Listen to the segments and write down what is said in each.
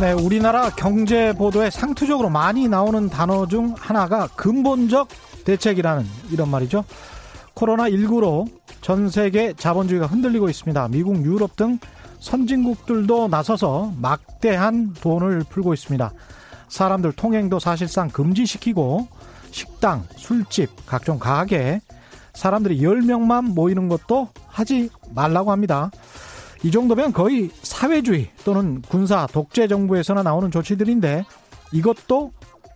네, 우리나라 경제 보도에 상투적으로 많이 나오는 단어 중 하나가 근본적 대책이라는 이런 말이죠. 코로나19로 전 세계 자본주의가 흔들리고 있습니다. 미국, 유럽 등 선진국들도 나서서 막대한 돈을 풀고 있습니다. 사람들 통행도 사실상 금지시키고 식당, 술집, 각종 가게, 사람들이 10명만 모이는 것도 하지 말라고 합니다. 이 정도면 거의 사회주의 또는 군사 독재 정부에서나 나오는 조치들인데 이것도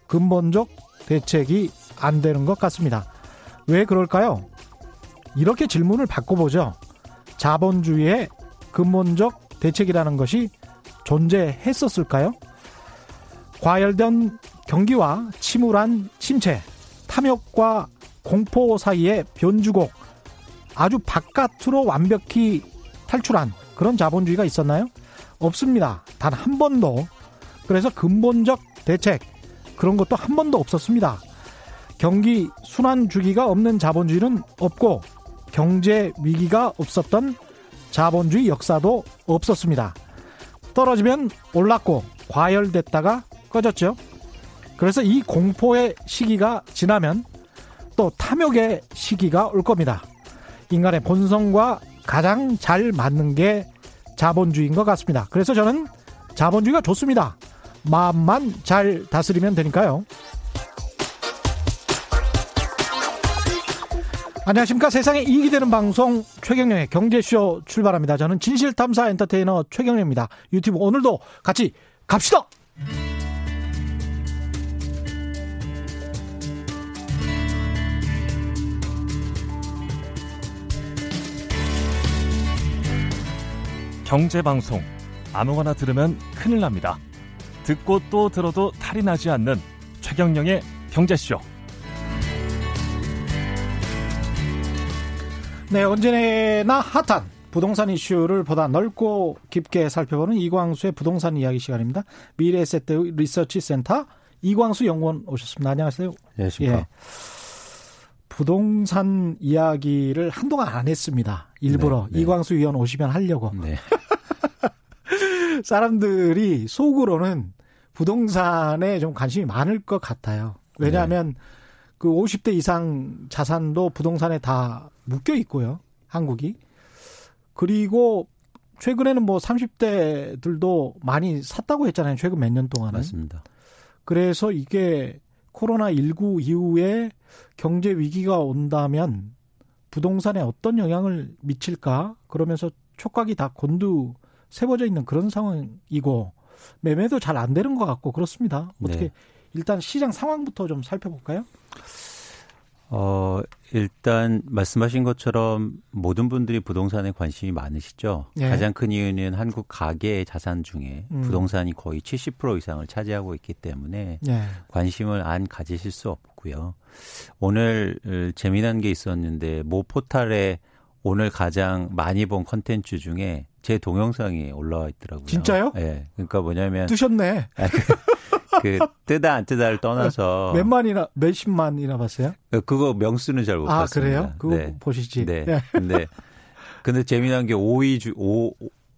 근본적 대책이 안 되는 것 같습니다. 왜 그럴까요? 이렇게 질문을 바꿔보죠. 자본주의의 근본적 대책이라는 것이 존재했었을까요? 과열된 경기와 침울한 침체, 탐욕과 공포 사이의 변주곡, 아주 바깥으로 완벽히 탈출한 그런 자본주의가 있었나요? 없습니다. 단 한 번도. 그래서 근본적 대책, 그런 것도 한 번도 없었습니다. 경기 순환 주기가 없는 자본주의는 없고 경제 위기가 없었던 자본주의 역사도 없었습니다. 떨어지면 올랐고 과열됐다가 꺼졌죠. 그래서 이 공포의 시기가 지나면 또 탐욕의 시기가 올 겁니다. 인간의 본성과 가장 잘 맞는 게 자본주의인 것 같습니다. 그래서 저는 자본주의가 좋습니다. 마음만 잘 다스리면 되니까요. 안녕하십니까. 세상에 이익이 되는 방송 최경령의 경제쇼 출발합니다. 저는 진실탐사 엔터테이너 최경령입니다. 유튜브 오늘도 같이 갑시다! 경제방송 아무거나 들으면 큰일 납니다. 듣고 또 들어도 탈이 나지 않는 최경령의 경제쇼. 네, 언제나 핫한 부동산 이슈를 보다 넓고 깊게 살펴보는 이광수의 부동산 이야기 시간입니다. 미래에세트 리서치 센터 이광수 연구원 오셨습니다. 안녕하세요. 안녕하십니까. 예. 부동산 이야기를 한동안 안 했습니다. 일부러 네, 네. 이광수 위원 오시면 하려고. 네. 사람들이 속으로는 부동산에 좀 관심이 많을 것 같아요. 왜냐하면 네. 그 50대 이상 자산도 부동산에 다 묶여 있고요. 한국이. 그리고 최근에는 뭐 30대들도 많이 샀다고 했잖아요. 최근 몇 년 동안은. 맞습니다. 그래서 이게 코로나19 이후에 경제 위기가 온다면 부동산에 어떤 영향을 미칠까? 그러면서 촉각이 다 곤두 세워져 있는 그런 상황이고 매매도 잘 안 되는 것 같고 그렇습니다. 어떻게 네. 일단 시장 상황부터 좀 살펴볼까요? 어, 일단 말씀하신 것처럼 모든 분들이 부동산에 관심이 많으시죠. 네. 가장 큰 이유는 한국 가계의 자산 중에 음. 부동산이 거의 70% 이상을 차지하고 있기 때문에 네. 관심을 안 가지실 수 없고요. 오늘 재미난 게 있었는데 모 포탈에 오늘 가장 많이 본 컨텐츠 중에 제 동영상이 올라와 있더라고요. 진짜요? 예. 네. 그러니까 뭐냐면 뜨셨네. 아, 그, 그 뜨다 안 뜨다를 떠나서 몇 만이나 몇십만이나 봤어요? 그, 그거 명수는 잘 못 봤습니다. 아 그래요? 그거 네. 보시지. 네. 네. 근데 근데 재미난 게 5위 주 5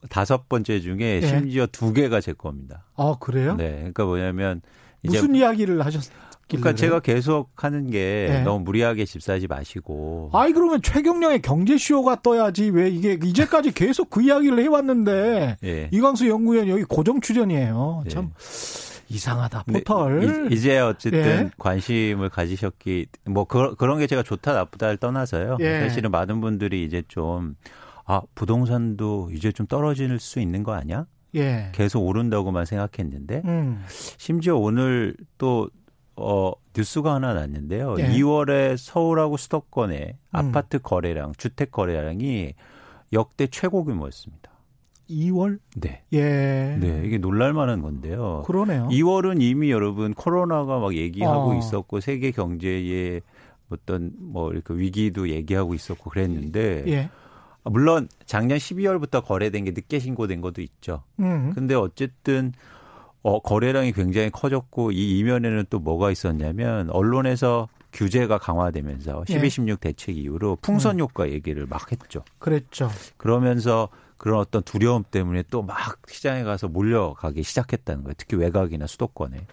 다섯 번째 중에 네. 심지어 두 개가 제 겁니다. 아 그래요? 네. 그러니까 뭐냐면 무슨 이야기를 하셨어요? 그러니까 제가 계속 하는 게 네. 너무 무리하게 집사지 마시고. 아이 그러면 최경령의 경제쇼가 떠야지 왜 이게 이제까지 계속 그 이야기를 해왔는데 네. 이광수 연구위원 여기 고정 출연이에요. 네. 참 이상하다 포털. 이, 제 어쨌든 예. 관심을 가지셨기 뭐 그, 그런 게 제가 좋다 나쁘다를 떠나서요. 예. 사실은 많은 분들이 이제 좀 아 부동산도 이제 좀 떨어질 수 있는 거 아니야? 예. 계속 오른다고만 생각했는데 음. 심지어 오늘 또 어, 뉴스가 하나 났는데요. 예. 2월에 서울하고 수도권의 음. 아파트 거래량, 주택 거래량이 역대 최고 규모였습니다. 2월? 네. 예. 네, 이게 놀랄만한 건데요. 그러네요. 2월은 이미 여러분 코로나가 막 얘기하고 어. 있었고 세계 경제에 어떤 뭐 이렇게 위기도 얘기하고 있었고 그랬는데 예. 물론 작년 12월부터 거래된 게 늦게 신고된 것도 있죠. 음. 근데 어쨌든 어, 거래량이 굉장히 커졌고 이 이면에는 또 뭐가 있었냐면 언론에서 규제가 강화되면서 12, 16 대책 이후로 풍선 음. 효과 얘기를 막 했죠. 그랬죠. 그러면서 그런 어떤 두려움 때문에 또 막 시장에 가서 몰려가기 시작했다는 거예요. 특히 외곽이나 수도권에.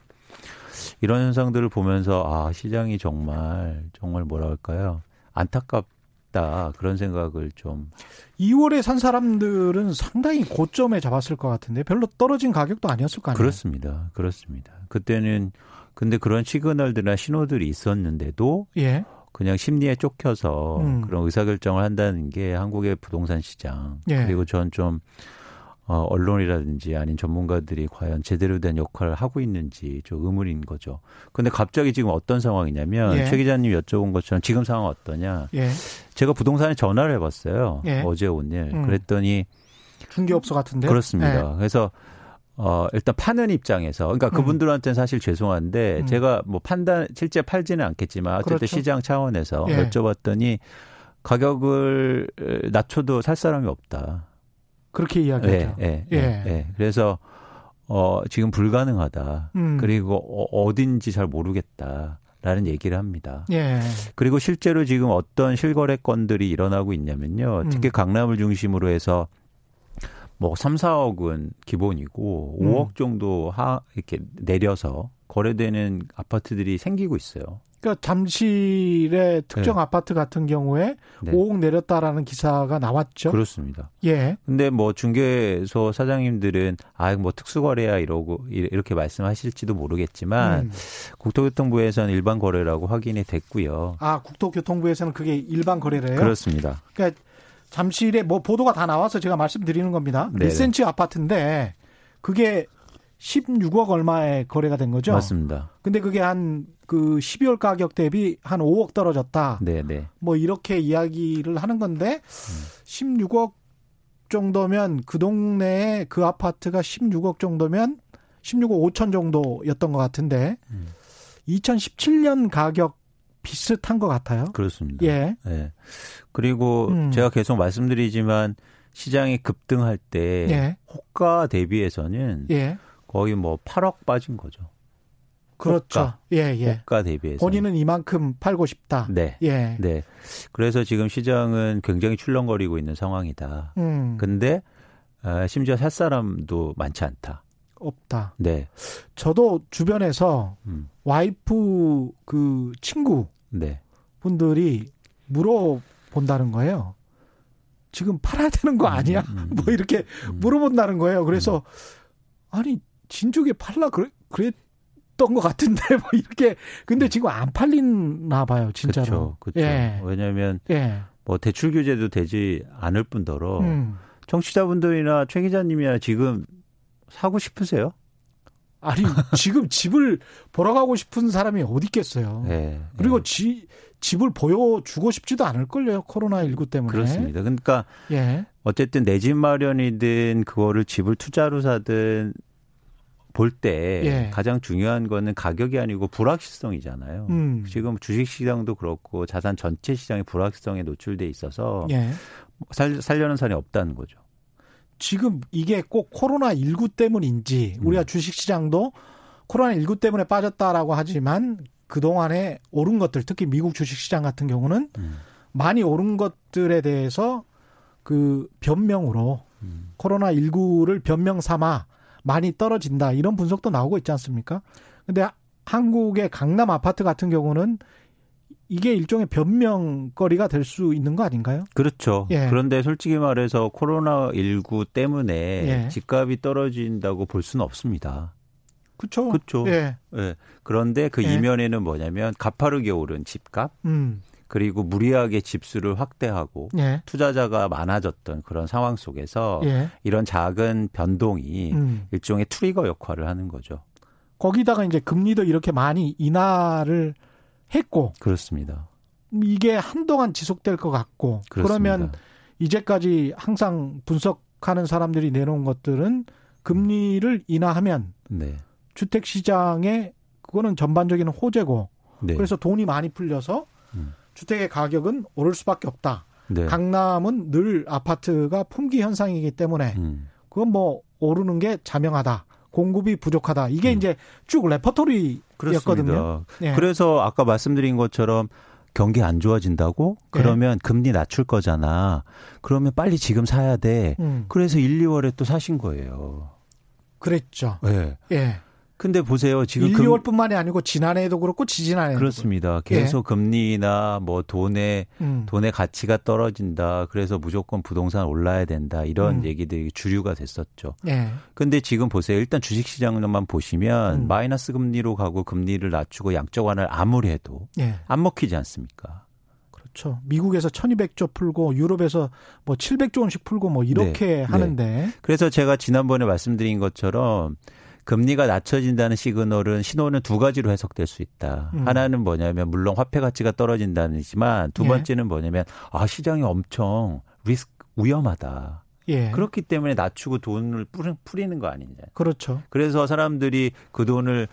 이런 현상들을 보면서 아, 시장이 정말 정말 뭐라 할까요? 안타깝다. 그런 생각을 좀 2월에 산 사람들은 상당히 고점에 잡았을 것 같은데 별로 떨어진 가격도 아니었을 거 아니에요? 그렇습니다. 그렇습니다. 그때는 근데 그런 시그널들이나 신호들이 있었는데도 예. 그냥 심리에 쫓겨서 음. 그런 의사결정을 한다는 게 한국의 부동산 시장 예. 그리고 전 좀 어, 언론이라든지 아닌 전문가들이 과연 제대로 된 역할을 하고 있는지 좀 의문인 거죠. 근데 갑자기 지금 어떤 상황이냐면 예. 최 기자님 여쭤본 것처럼 지금 상황 어떠냐. 예. 제가 부동산에 전화를 해봤어요. 예. 어제 오늘. 음. 그랬더니 중개업소 같은데. 그렇습니다. 예. 그래서 어, 일단 파는 입장에서, 그러니까 음. 그분들한테는 사실 죄송한데, 음. 제가 뭐 판단, 실제 팔지는 않겠지만, 어쨌든 그렇죠. 시장 차원에서 예. 여쭤봤더니, 가격을 낮춰도 살 사람이 없다. 그렇게 이야기했죠. 예, 예, 예. 예. 그래서, 어, 지금 불가능하다. 음. 그리고 어, 어딘지 잘 모르겠다. 라는 얘기를 합니다. 예. 그리고 실제로 지금 어떤 실거래 건들이 일어나고 있냐면요. 특히 음. 강남을 중심으로 해서 뭐 3, 4억은 기본이고 음. 5억 정도 하 이렇게 내려서 거래되는 아파트들이 생기고 있어요. 그러니까 잠실의 특정 네. 아파트 같은 경우에 네. 5억 내렸다라는 기사가 나왔죠. 그렇습니다. 예. 근데 뭐 중개소 사장님들은 아, 뭐 특수거래야 이러고 이렇게 말씀하실지도 모르겠지만 음. 국토교통부에서는 일반 거래라고 확인이 됐고요. 아, 국토교통부에서는 그게 일반 거래래요? 그렇습니다. 그러니까 잠실에 뭐 보도가 다 나와서 제가 말씀드리는 겁니다. 네 1cm 아파트인데 그게 16억 얼마에 거래가 된 거죠. 맞습니다. 근데 그게 한 그 12월 가격 대비 한 5억 떨어졌다. 네네. 뭐 이렇게 이야기를 하는 건데 음. 16억 정도면 그 동네에 그 아파트가 16억 정도면 16억 5천 정도였던 것 같은데 음. 2017년 가격 비슷한 것 같아요. 그렇습니다. 예. 예. 그리고 음. 제가 계속 말씀드리지만 시장이 급등할 때 예. 호가 대비해서는 예. 거의 뭐 8억 빠진 거죠. 그렇죠. 호가, 예, 예. 호가 대비해서 본인은 이만큼 팔고 싶다. 네. 예. 네. 그래서 지금 시장은 굉장히 출렁거리고 있는 상황이다. 음. 근데 어, 심지어 살 사람도 많지 않다. 없다. 네. 저도 주변에서 음. 와이프 그 친구 네. 분들이 물어본다는 거예요. 지금 팔아야 되는 거 음, 아니야? 음, 음, 뭐 이렇게 음. 물어본다는 거예요. 그래서 음. 아니 진쪽에 팔라 그래 그랬던 것 같은데 뭐 이렇게 근데 지금 안 팔리나 봐요 진짜로. 그렇죠. 예. 왜냐하면 예. 뭐 대출 규제도 되지 않을 뿐더러 청취자분들이나 최 기자님이나 지금 사고 싶으세요? 아니 지금 집을 보러 가고 싶은 사람이 어디 있겠어요. 네, 그리고 네. 지, 집을 보여주고 싶지도 않을 걸요. 코로나 19 때문에. 그렇습니다. 그러니까 예. 어쨌든 내 집 마련이든 그거를 집을 투자로 사든 볼때 예. 가장 중요한 거는 가격이 아니고 불확실성이잖아요. 음. 지금 주식 시장도 그렇고 자산 전체 시장이 불확실성에 노출돼 있어서 예. 살, 살려는 사람이 없다는 거죠. 지금 이게 꼭 코로나19 때문인지 우리가 음. 주식시장도 코로나19 때문에 빠졌다라고 하지만 그동안에 오른 것들 특히 미국 주식시장 같은 경우는 음. 많이 오른 것들에 대해서 그 변명으로 음. 코로나19를 변명 삼아 많이 떨어진다 이런 분석도 나오고 있지 않습니까? 근데 한국의 강남 아파트 같은 경우는 이게 일종의 변명거리가 될 수 있는 거 아닌가요? 그렇죠. 예. 그런데 솔직히 말해서 코로나 19 때문에 예. 집값이 떨어진다고 볼 수는 없습니다. 그렇죠. 그렇죠. 예. 예. 그런데 그 예. 이면에는 뭐냐면 가파르게 오른 집값, 음. 그리고 무리하게 집수를 확대하고 예. 투자자가 많아졌던 그런 상황 속에서 예. 이런 작은 변동이 음. 일종의 트리거 역할을 하는 거죠. 거기다가 이제 금리도 이렇게 많이 인하를 했고 그렇습니다. 이게 한동안 지속될 것 같고 그렇습니다. 그러면 이제까지 항상 분석하는 사람들이 내놓은 것들은 금리를 인하하면 네. 주택 시장에 그거는 전반적인 호재고 네. 그래서 돈이 많이 풀려서 음. 주택의 가격은 오를 수밖에 없다. 네. 강남은 늘 아파트가 품귀 현상이기 때문에 음. 그건 뭐 오르는 게 자명하다. 공급이 부족하다. 이게 음. 이제 쭉 레퍼토리였거든요. 예. 그래서 아까 말씀드린 것처럼 경기 안 좋아진다고? 네. 그러면 네. 금리 낮출 거잖아. 그러면 빨리 지금 사야 돼. 음. 그래서 1, 2월에 또 사신 거예요. 그랬죠. 네. 예. 근데 보세요. 지금 1, 2월뿐만이 아니고 지난해에도 그렇고 지지난해도 그렇습니다. 계속 예. 금리나 뭐 돈의 음. 돈의 가치가 떨어진다. 그래서 무조건 부동산 올라야 된다. 이런 음. 얘기들이 주류가 됐었죠. 예. 근데 지금 보세요. 일단 주식 시장만 보시면 음. 마이너스 금리로 가고 금리를 낮추고 양적 완화를 아무리 해도 예. 안 먹히지 않습니까? 그렇죠. 미국에서 1200조 풀고 유럽에서 뭐 700조 원씩 풀고 뭐 이렇게 네. 하는데 네. 그래서 제가 지난번에 말씀드린 것처럼 금리가 낮춰진다는 시그널은 신호는 두 가지로 해석될 수 있다. 음. 하나는 뭐냐면 물론 화폐 가치가 떨어진다는지만 두 예. 번째는 뭐냐면 아 시장이 엄청 리스크 위험하다. 예. 그렇기 때문에 낮추고 돈을 뿌리는 거 아니냐. 그렇죠. 그래서 사람들이 그 돈을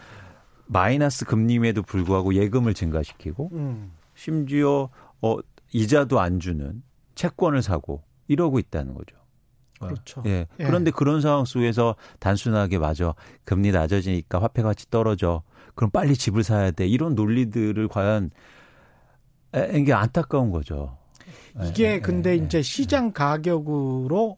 마이너스 금리임에도 불구하고 예금을 증가시키고 음. 심지어 어 이자도 안 주는 채권을 사고 이러고 있다는 거죠. 그렇죠. 예. 예. 그런데 그런 상황 속에서 단순하게 맞아 금리 낮아지니까 화폐 가치 떨어져. 그럼 빨리 집을 사야 돼. 이런 논리들을 과연 이게 안타까운 거죠. 이게 예, 예 근데 예, 이제 시장 가격으로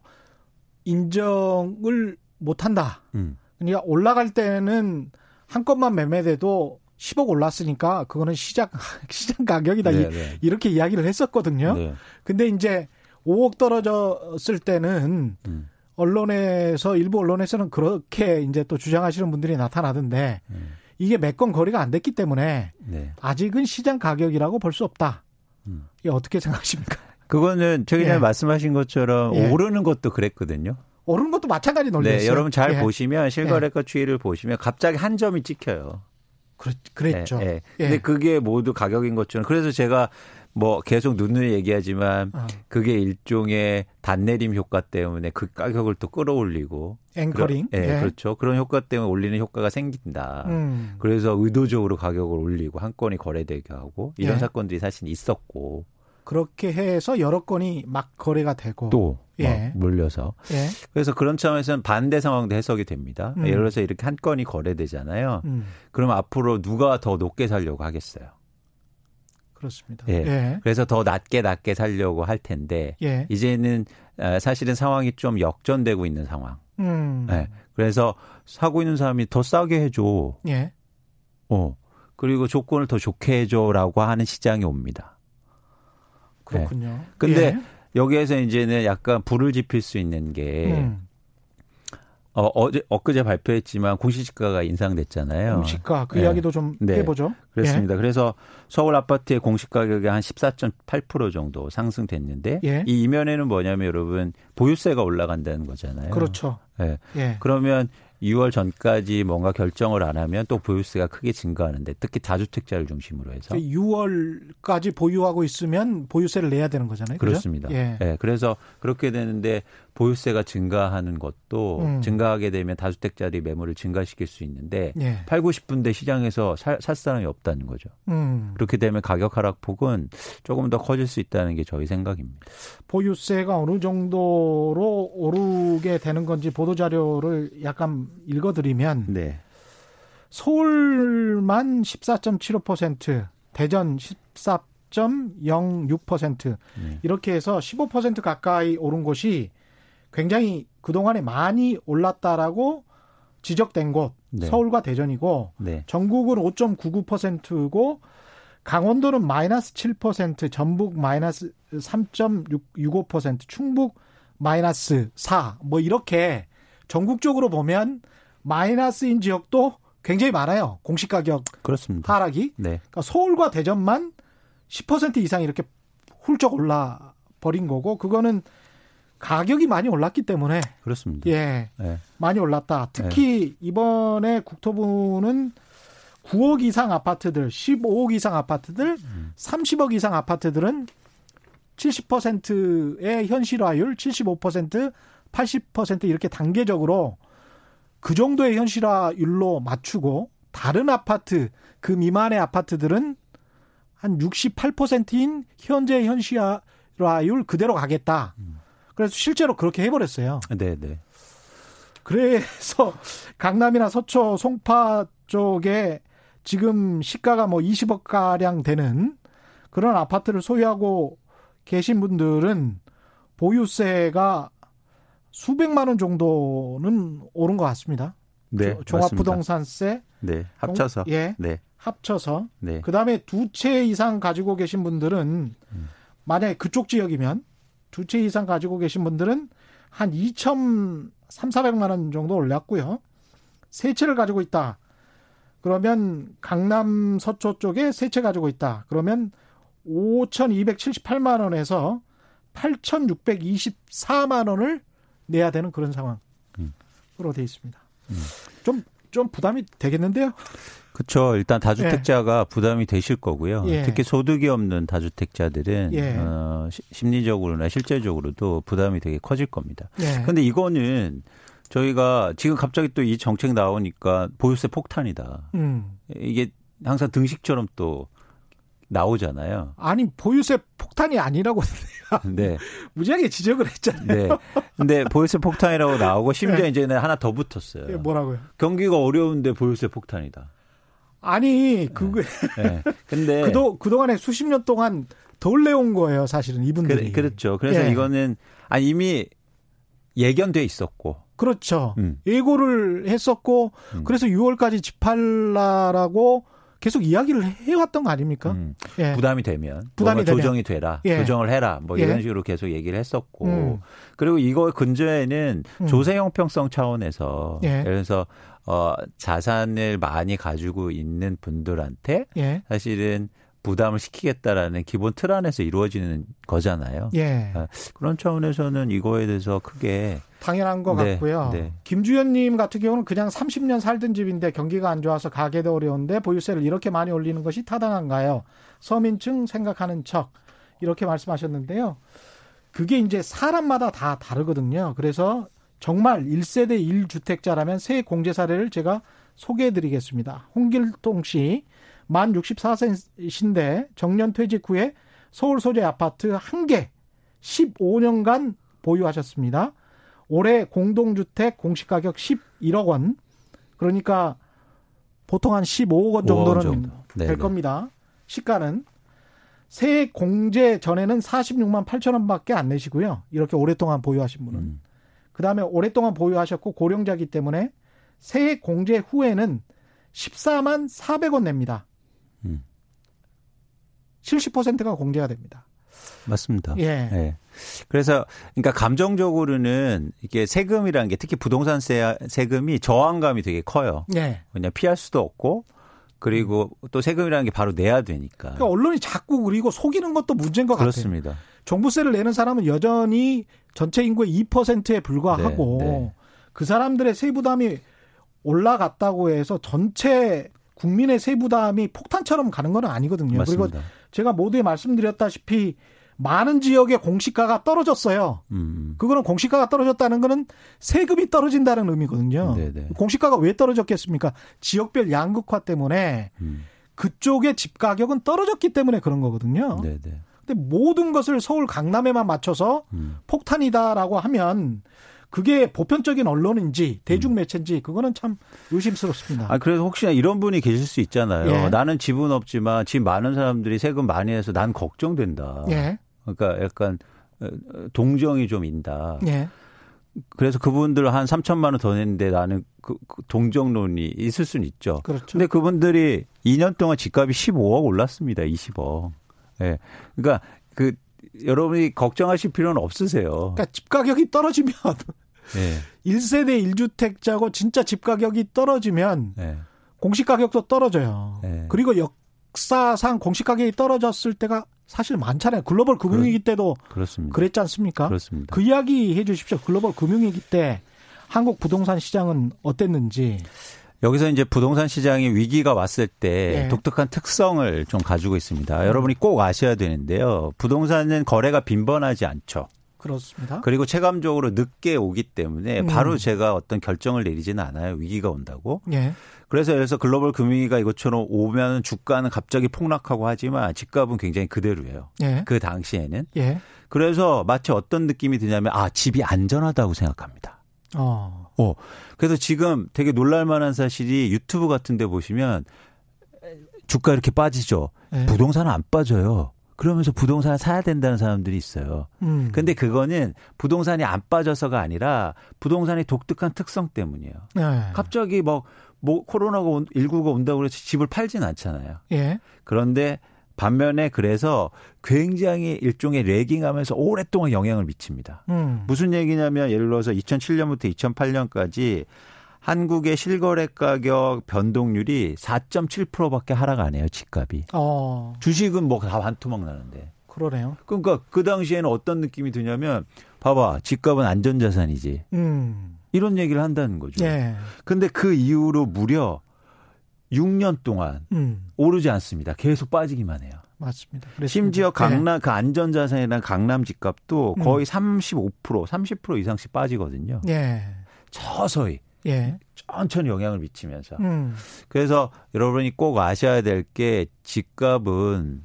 인정을 못 한다. 음. 그러니까 올라갈 때는 한 건만 매매돼도 10억 올랐으니까 그거는 시장 시장 가격이다. 네, 네. 이렇게 이야기를 했었거든요. 네. 근데 이제 5억 떨어졌을 때는 음. 언론에서 일부 언론에서는 그렇게 이제 또 주장하시는 분들이 나타나던데 음. 이게 몇 건 거리가 안 됐기 때문에 네. 아직은 시장 가격이라고 볼 수 없다. 음. 이게 어떻게 생각하십니까? 그거는 저기 전에 예. 말씀하신 것처럼 예. 오르는 것도 그랬거든요. 오르는 것도 마찬가지 논리였어요. 네, 여러분 잘 예. 보시면 실거래가 예. 추이를 보시면 갑자기 한 점이 찍혀요. 그랬, 죠 네, 네. 근데 그게 모두 가격인 것처럼 그래서 제가 뭐 계속 눈을 얘기하지만 어. 그게 일종의 단내림 효과 때문에 그 가격을 또 끌어올리고 앵커링 그러, 예, 예, 그렇죠 그런 효과 때문에 올리는 효과가 생긴다 음. 그래서 의도적으로 가격을 올리고 한 건이 거래되게 하고 이런 예. 사건들이 사실 있었고 그렇게 해서 여러 건이 막 거래가 되고 또 예. 몰려서 예. 그래서 그런 차원에서는 반대 상황도 해석이 됩니다 음. 예를 들어서 이렇게 한 건이 거래되잖아요 음. 그럼 앞으로 누가 더 높게 살려고 하겠어요 그렇습니다. 예. 예. 그래서 더 낮게 낮게 살려고 할 텐데 예. 이제는 어, 사실은 상황이 좀 역전되고 있는 상황. 음. 예. 그래서 사고 있는 사람이 더 싸게 해줘. 예. 어. 그리고 조건을 더 좋게 해줘라고 하는 시장이 옵니다. 그렇군요. 예. 근데 예. 여기에서 이제는 약간 불을 지필 수 있는 게 음. 어, 어제 엊그제 발표했지만 공시지가가 인상됐잖아요. 공시가 그 네. 이야기도 좀 네. 해보죠. 그렇습니다. 예. 그래서 서울 아파트의 공시 가격이 한 14.8% 정도 상승됐는데 예. 이 이면에는 뭐냐면 여러분 보유세가 올라간다는 거잖아요. 그렇죠. 네. 예. 그러면 6월 전까지 뭔가 결정을 안 하면 또 보유세가 크게 증가하는데 특히 다주택자를 중심으로 해서 6월까지 보유하고 있으면 보유세를 내야 되는 거잖아요. 그렇습니다. 예. 네, 그래서 그렇게 되는데 보유세가 증가하는 것도 음. 증가하게 되면 다주택자리 매물을 증가시킬 수 있는데 예. 팔고 싶은데 시장에서 살, 살 사람이 없다는 거죠. 음. 그렇게 되면 가격 하락폭은 조금 더 커질 수 있다는 게 저희 생각입니다. 보유세가 어느 정도로 오르게 되는 건지 보도 자료를 약간 읽어드리면 네. 서울만 14.75%, 대전 14.06% 네. 이렇게 해서 15% 가까이 오른 곳이 굉장히 그동안에 많이 올랐다라고 지적된 곳 네. 서울과 대전이고 네. 전국은 5.99%고 강원도는 마이너스 7%, 전북 마이너스 3.65%, 충북 마이너스 4, 뭐 이렇게 전국적으로 보면 마이너스인 지역도 굉장히 많아요. 공시 가격 그렇습니다. 하락이. 네. 그러니까 서울과 대전만 10% 이상 이렇게 훌쩍 올라 버린 거고 그거는 가격이 많이 올랐기 때문에 그렇습니다. 예. 네. 많이 올랐다. 특히 네. 이번에 국토부는 9억 이상 아파트들, 15억 이상 아파트들, 음. 30억 이상 아파트들은 70%의 현실화율, 75%, 80% 이렇게 단계적으로 그 정도의 현실화율로 맞추고 다른 아파트 그 미만의 아파트들은 한 68%인 현재 현실화율 그대로 가겠다. 음. 그래서 실제로 그렇게 해버렸어요. 네, 네. 그래서 강남이나 서초, 송파 쪽에 지금 시가가 뭐 20억 가량 되는 그런 아파트를 소유하고 계신 분들은 보유세가 수백만 원 정도는 오른 것 같습니다. 네, 종합부동산세. 네, 합쳐서. 예, 네, 합쳐서. 네. 그 다음에 두 채 이상 가지고 계신 분들은 음. 만약에 그쪽 지역이면 두 채 이상 가지고 계신 분들은 한 2천 3, 400만 원 정도 올랐고요. 세 채를 가지고 있다. 그러면 강남 서초 쪽에 세 채 가지고 있다. 그러면 5,278만 원에서 8,624만 원을 내야 되는 그런 상황으로 돼 있습니다. 좀, 좀 부담이 되겠는데요? 그렇죠. 일단 다주택자가 예. 부담이 되실 거고요. 예. 특히 소득이 없는 다주택자들은 예. 어, 심리적으로나 실제적으로도 부담이 되게 커질 겁니다. 그런데 예. 이거는 저희가 지금 갑자기 또 이 정책 나오니까 보유세 폭탄이다. 음. 이게 항상 등식처럼 또 나오잖아요. 아니 보유세 폭탄이 아니라고 네. 무지하게 지적을 했잖아요. 네. 근데 보유세 폭탄이라고 나오고 심지어 네. 이제는 하나 더 붙었어요. 네, 뭐라고요? 경기가 어려운데 보유세 폭탄이다. 아니 그게 네. 네. 근데 그도 그동안에 수십 년 동안 덜 내온 거예요, 사실은 이분들이. 그, 렇죠 그래서 예. 이거는 아니 이미 예견돼 있었고. 그렇죠. 음. 예고를 했었고 음. 그래서 6월까지 집할라라고 계속 이야기를 해왔던 거 아닙니까? 음. 예. 부담이 되면 부담이 조정이 되라, 예. 조정을 해라, 뭐 이런 예. 식으로 계속 얘기를 했었고 음. 그리고 이거 근저에는 음. 조세 형평성 차원에서 예. 그래서 어 자산을 많이 가지고 있는 분들한테 예. 사실은 부담을 시키겠다라는 기본 틀 안에서 이루어지는 거잖아요. 예. 아, 그런 차원에서는 이거에 대해서 크게 당연한 것 네, 같고요. 네. 김주현님 같은 경우는 그냥 30년 살던 집인데 경기가 안 좋아서 가게도 어려운데 보유세를 이렇게 많이 올리는 것이 타당한가요? 서민층 생각하는 척 이렇게 말씀하셨는데요. 그게 이제 사람마다 다 다르거든요. 그래서 정말 1세대 1주택자라면 새 공제 사례를 제가 소개해 드리겠습니다. 홍길동 씨, 만 64세신데 정년 퇴직 후에 서울 소재 아파트 한 개 15년간 보유하셨습니다. 올해 공동주택 공시가격 11억 원. 그러니까 보통 한 15억 원 정도는 정도. 될 네네. 겁니다. 시가는 세 공제 전에는 46만 8천 원밖에 안 내시고요. 이렇게 오랫동안 보유하신 분은. 음. 그다음에 오랫동안 보유하셨고 고령자기 때문에 세 공제 후에는 14만 400원 냅니다. 음. 70%가 공제가 됩니다. 맞습니다. 예. 예. 그래서 그러니까 감정적으로는 이게 세금이라는 게 특히 부동산세 세금이 저항감이 되게 커요. 예. 그냥 피할 수도 없고 그리고 또 세금이라는 게 바로 내야 되니까. 그러니까 언론이 자꾸 그리고 속이는 것도 문제인 것 그렇습니다. 같아요. 종부세를 내는 사람은 여전히 전체 인구의 2%에 불과하고 네, 네. 그 사람들의 세부담이 올라갔다고 해서 전체 국민의 세부담이 폭탄처럼 가는 건 아니거든요. 맞습니다. 그리고 제가 모두에 말씀드렸다시피 많은 지역의 공시가가 떨어졌어요. 음. 그거는 공시가가 떨어졌다는 거는 세금이 떨어진다는 의미거든요. 네네. 공시가가 왜 떨어졌겠습니까? 지역별 양극화 때문에 음. 그쪽의 집 가격은 떨어졌기 때문에 그런 거거든요. 네네. 근데 모든 것을 서울 강남에만 맞춰서 음. 폭탄이다라고 하면 그게 보편적인 언론인지 대중 매체인지 그거는 참 의심스럽습니다. 아 그래서 혹시나 이런 분이 계실 수 있잖아요. 예. 나는 집은 없지만 집 많은 사람들이 세금 많이 해서 난 걱정된다. 예. 그러니까 약간 어, 동정이 좀 인다. 예. 그래서 그분들 한 3천만 원 더 냈는데 나는 그, 그 동정론이 있을 수는 있죠. 그렇죠. 근데 그분들이 2년 동안 집값이 15억 올랐습니다. 20억. 예. 네. 그러니까 그 여러분이 걱정하실 필요는 없으세요. 그러니까 집 가격이 떨어지면 네. 1세대 1주택자고 진짜 집 가격이 떨어지면 네. 공시 가격도 떨어져요. 네. 그리고 역사상 공시 가격이 떨어졌을 때가 사실 많잖아요. 글로벌 금융위기 때도 그렇습니다. 그랬지 않습니까? 그렇습니다. 그 이야기 해 주십시오. 글로벌 금융위기 때 한국 부동산 시장은 어땠는지. 여기서 이제 부동산 시장이 위기가 왔을 때 예. 독특한 특성을 좀 가지고 있습니다. 음. 여러분이 꼭 아셔야 되는데요. 부동산은 거래가 빈번하지 않죠. 그렇습니다. 그리고 체감적으로 늦게 오기 때문에 음. 바로 제가 어떤 결정을 내리지는 않아요. 위기가 온다고. 예. 그래서 들어서 글로벌 금융위기가 이것처럼 오면 주가는 갑자기 폭락하고 하지만 집값은 굉장히 그대로예요. 예. 그 당시에는. 예. 그래서 마치 어떤 느낌이 드냐면 아 집이 안전하다고 생각합니다. 어. 어. 그래서 지금 되게 놀랄만한 사실이 유튜브 같은데 보시면 주가 이렇게 빠지죠. 예. 부동산은 안 빠져요. 그러면서 부동산을 사야 된다는 사람들이 있어요. 음. 근데 그거는 부동산이 안 빠져서가 아니라 부동산의 독특한 특성 때문이에요. 네. 갑자기 뭐, 뭐 코로나가 19가 온다고 해서 집을 팔진 않잖아요. 예. 그런데 반면에 그래서 굉장히 일종의 레깅하면서 오랫동안 영향을 미칩니다. 음. 무슨 얘기냐면 예를 들어서 2007년부터 2008년까지 한국의 실거래 가격 변동률이 4.7%밖에 하락 안 해요, 집값이. 어. 주식은 뭐 다 반토막 나는데. 그러네요. 그러니까 그 당시에는 어떤 느낌이 드냐면 봐봐, 집값은 안전자산이지. 음. 이런 얘기를 한다는 거죠. 예. 근데 그 이후로 무려 6년 동안 음. 오르지 않습니다. 계속 빠지기만 해요. 맞습니다. 그랬습니다. 심지어 강남 네. 그 안전자산이라는 강남 집값도 음. 거의 35% 30% 이상씩 빠지거든요. 예. 서서히 예. 천천히 영향을 미치면서. 음. 그래서 여러분이 꼭 아셔야 될 게 집값은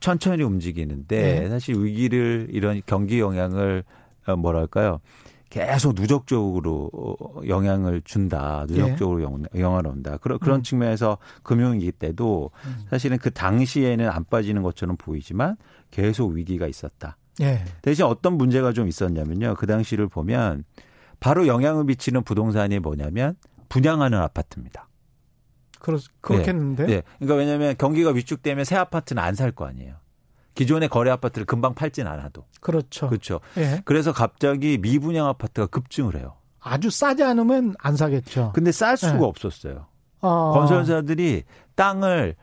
천천히 움직이는데 예. 사실 위기를 이런 경기 영향을 어, 뭐랄까요? 계속 누적적으로 영향을 준다. 누적적으로 예. 영향을 온다. 그런 그런 음. 측면에서 금융위기 때도 음. 사실은 그 당시에는 안 빠지는 것처럼 보이지만 계속 위기가 있었다. 예. 대신 어떤 문제가 좀 있었냐면요. 그 당시를 보면 바로 영향을 미치는 부동산이 뭐냐면 분양하는 아파트입니다. 그렇, 그렇겠는데? 네. 네. 그러니까 왜냐하면 경기가 위축되면 새 아파트는 안 살 거 아니에요. 기존의 거래 아파트를 금방 팔진 않아도. 그렇죠. 그렇죠. 예. 그래서 갑자기 미분양 아파트가 급증을 해요. 아주 싸지 않으면 안 사겠죠. 근데 쌀 수가 예. 없었어요. 어. 건설사들이 땅을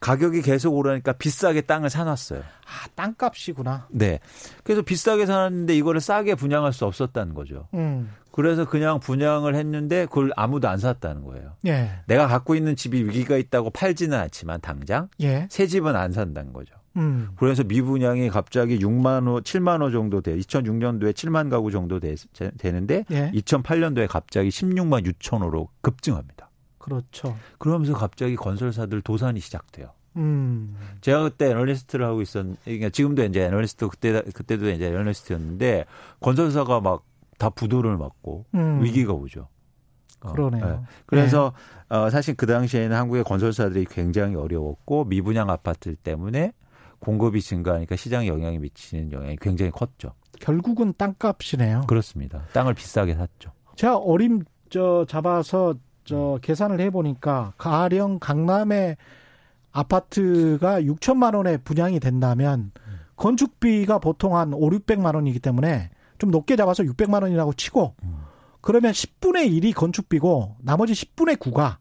가격이 계속 오르니까 비싸게 땅을 사놨어요. 아, 땅값이구나. 네. 그래서 비싸게 사놨는데 이거를 싸게 분양할 수 없었다는 거죠. 음. 그래서 그냥 분양을 했는데 그걸 아무도 안 샀다는 거예요. 예. 내가 갖고 있는 집이 위기가 있다고 팔지는 않지만 당장 예. 새 집은 안 산다는 거죠. 음. 그래서 미분양이 갑자기 6만 호, 7만 호 정도 돼. 2006년도에 7만 가구 정도 되, 되는데 예. 2008년도에 갑자기 16만 6천 호로 급증합니다. 그렇죠. 그러면서 갑자기 건설사들 도산이 시작돼요. 음. 제가 그때 애널리스트를 하고 있었, 그러니까 지금도 이제 애널리스트 그때 그때도 이제 애널리스트였는데 건설사가 막 다 부도를 맞고 음. 위기가 오죠. 어, 그러네요. 네. 그래서 네. 어, 사실 그 당시에는 한국의 건설사들이 굉장히 어려웠고 미분양 아파트 때문에 공급이 증가하니까 시장에 영향이 미치는 영향이 굉장히 컸죠. 결국은 땅값이네요. 그렇습니다. 땅을 비싸게 샀죠. 제가 어림 저 잡아서 저 계산을 해 보니까 가령 강남의 아파트가 6천만 원에 분양이 된다면 건축비가 보통 한 5, 600만 원이기 때문에 좀 높게 잡아서 600만 원이라고 치고 그러면 10분의 1이 건축비고 나머지 10분의 9가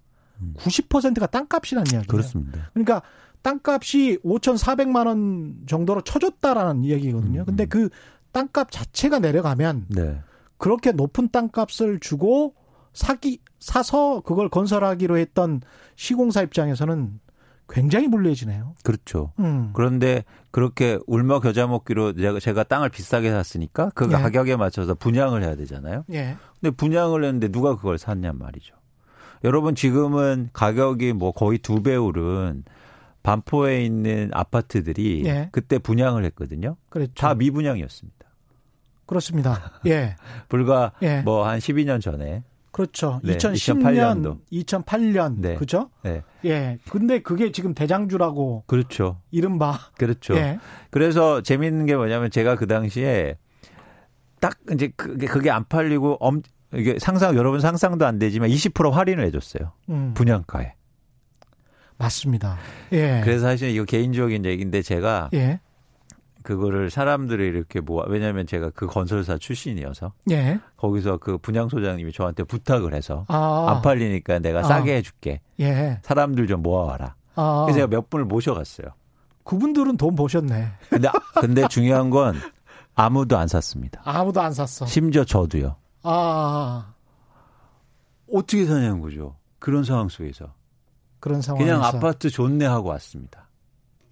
90%가 땅값이라는 이야기예요. 그렇습니다. 그러니까 땅값이 5,400만 원 정도로 쳐줬다라는 얘기거든요. 근데 음. 그 땅값 자체가 내려가면 네. 그렇게 높은 땅값을 주고 사기 사서 그걸 건설하기로 했던 시공사 입장에서는 굉장히 불리해지네요. 그렇죠. 음. 그런데 그렇게 울며 겨자 먹기로 제가, 제가 땅을 비싸게 샀으니까 그 예. 가격에 맞춰서 분양을 해야 되잖아요. 예. 근데 분양을 했는데 누가 그걸 샀냔 말이죠. 여러분 지금은 가격이 뭐 거의 두 배 오른 반포에 있는 아파트들이 예. 그때 분양을 했거든요. 그렇죠. 다 미분양이었습니다. 그렇습니다. 예. 불과 예. 뭐한 12년 전에 그렇죠. 네, 2010년, 2008년도. 2008년. 네. 그죠? 네. 예. 근데 그게 지금 대장주라고. 그렇죠. 이른바. 그렇죠. 예. 그래서 재밌는 게 뭐냐면 제가 그 당시에 딱 이제 그게, 그게 안 팔리고 엄, 이게 상상, 여러분 상상도 안 되지만 20% 할인을 해 줬어요. 음. 분양가에. 맞습니다. 예. 그래서 사실 이거 개인적인 얘기인데 제가 예. 그거를 사람들이 이렇게 모아 왜냐하면 제가 그 건설사 출신이어서 예. 거기서 그 분양 소장님이 저한테 부탁을 해서 아. 안 팔리니까 내가 싸게 아. 해줄게. 예. 사람들 좀 모아와라. 아. 그래서 제가 몇 분을 모셔갔어요. 그분들은 돈 보셨네. 근데 근데 중요한 건 아무도 안 샀습니다. 아무도 안 샀어. 심지어 저도요. 아. 어떻게 사냐는 거죠. 그런 상황 속에서. 그런 상황에서 그냥 아파트 좋네 하고 왔습니다.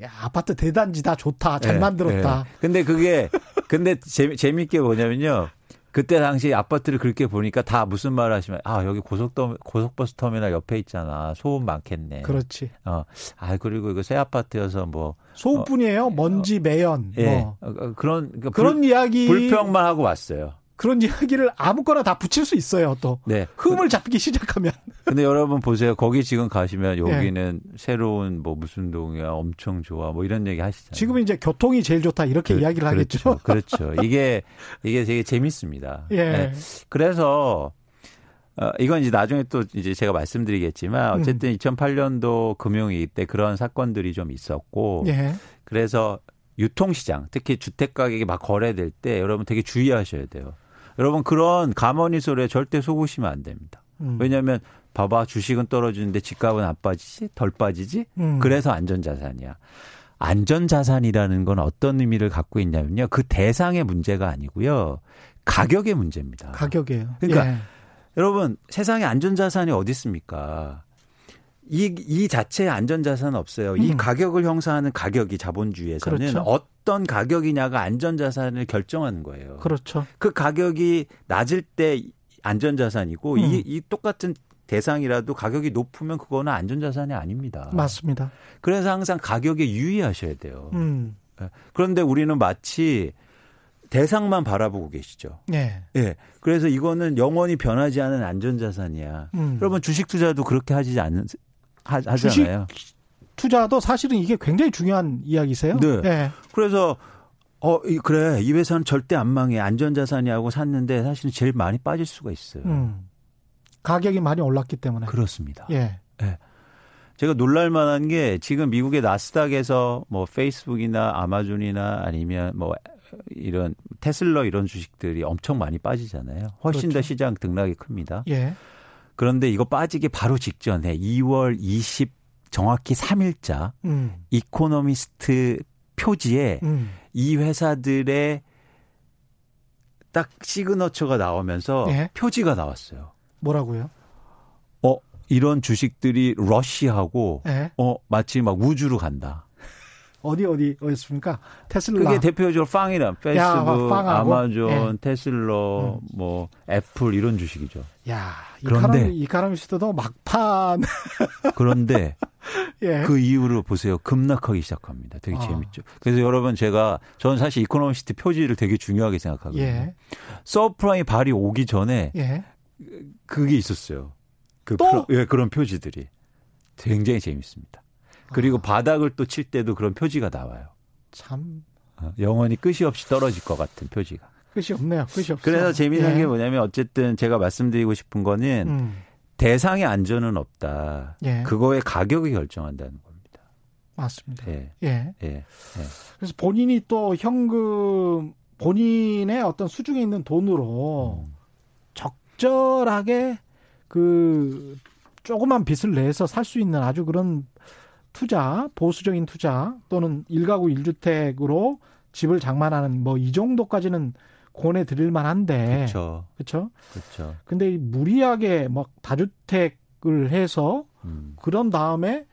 야, 아파트 대단지 다 좋다. 잘 네, 만들었다. 네. 근데 그게 근데 재, 재밌게 뭐냐면요. 그때 당시 아파트를 그렇게 보니까 다 무슨 말을 하시면 아 여기 고속도 고속버스 터미널 옆에 있잖아 소음 많겠네. 그렇지. 어, 아 그리고 이거 새 아파트여서 뭐 소음뿐이에요. 어, 먼지 매연. 예. 뭐. 어, 어, 그런 그러니까 그런 불, 이야기 불평만 하고 왔어요. 그런 이야기를 아무거나 다 붙일 수 있어요, 또. 네. 흠을 잡기 시작하면. 근데 여러분 보세요. 거기 지금 가시면 여기는 네. 새로운 뭐 무슨 동이야 엄청 좋아 뭐 이런 얘기 하시잖아요. 지금 이제 교통이 제일 좋다 이렇게 그, 이야기를 그렇죠, 하겠죠. 그렇죠. 이게 이게 되게 재밌습니다. 예. 네. 그래서 어, 이건 이제 나중에 또 이제 제가 말씀드리겠지만 어쨌든 음. 2008년도 금융위기 때 그런 사건들이 좀 있었고 예. 그래서 유통시장 특히 주택 가격이 막 거래될 때 여러분 되게 주의하셔야 돼요. 여러분 그런 가머니 소리에 절대 속으시면 안 됩니다. 음. 왜냐하면 봐봐 주식은 떨어지는데 집값은 안 빠지지 덜 빠지지 음. 그래서 안전자산이야. 안전자산이라는 건 어떤 의미를 갖고 있냐면요. 그 대상의 문제가 아니고요. 가격의 문제입니다. 가격이에요. 그러니까 예. 여러분 세상에 안전자산이 어디 있습니까? 이, 이 자체의 안전자산은 없어요. 음. 이 가격을 형성하는 가격이 자본주의에서는 그렇죠. 어떤 가격이냐가 안전자산을 결정하는 거예요. 그렇죠. 그 가격이 낮을 때 안전자산이고 음. 이, 이 똑같은 대상이라도 가격이 높으면 그거는 안전자산이 아닙니다. 맞습니다. 그래서 항상 가격에 유의하셔야 돼요. 음. 예. 그런데 우리는 마치 대상만 바라보고 계시죠. 네. 예. 그래서 이거는 영원히 변하지 않은 안전자산이야. 음. 여러분 주식 투자도 그렇게 하지 않는 하, 잖아요 주식 투자도 사실은 이게 굉장히 중요한 이야기세요. 네. 네. 그래서 어 그래 이 회사는 절대 안 망해 안전자산이라고 샀는데 사실은 제일 많이 빠질 수가 있어요. 음. 가격이 많이 올랐기 때문에 그렇습니다. 예. 예. 제가 놀랄 만한 게 지금 미국의 나스닥에서 뭐 페이스북이나 아마존이나 아니면 뭐 이런 테슬라 이런 주식들이 엄청 많이 빠지잖아요. 훨씬 그렇죠. 더 시장 등락이 큽니다. 예. 그런데 이거 빠지기 바로 직전에 2월 20 정확히 3일자 음. 이코노미스트 표지에 음. 이 회사들의 딱 시그너처가 나오면서 예? 표지가 나왔어요. 뭐라고요? 어, 이런 주식들이 러시하고 예? 어, 마치 막 우주로 간다. 어디 어디 어딨습니까? 테슬라. 그게 대표적으로 빵이란 페이스북, 야, 아마존, 예. 테슬러, 음. 뭐 애플 이런 주식이죠. 야, 그런데 이카라미스트도 막판. 그런데 예. 그 이후로 보세요. 급락하기 시작합니다. 되게 아. 재밌죠. 그래서 여러분 제가 저는 사실 이코노미스트 표지를 되게 중요하게 생각하거든요. 예. 서브프라임 발이 오기 전에 예. 그게 있었어요. 그 또? 프로, 예, 그런 표지들이 굉장히 재밌습니다. 그리고 아. 바닥을 또 칠 때도 그런 표지가 나와요. 참 어, 영원히 끝이 없이 떨어질 것 같은 표지가. 끝이 없네요. 끝이 없어. 그래서 재미있는 예. 게 뭐냐면 어쨌든 제가 말씀드리고 싶은 거는 음. 대상의 안전은 없다. 예. 그거의 가격이 결정한다는 겁니다. 맞습니다. 예. 예. 예. 예. 그래서 본인이 또 현금 본인의 어떤 수중에 있는 돈으로 음. 적절하게 그 조그만 빚을 내서 살 수 있는 아주 그런 투자, 보수적인 투자 또는 일가구 일주택으로 집을 장만하는 뭐 이 정도까지는 권해 드릴 만한데. 그렇죠. 그렇죠. 그렇죠. 근데 무리하게 막 다주택을 해서 음. 그런 다음에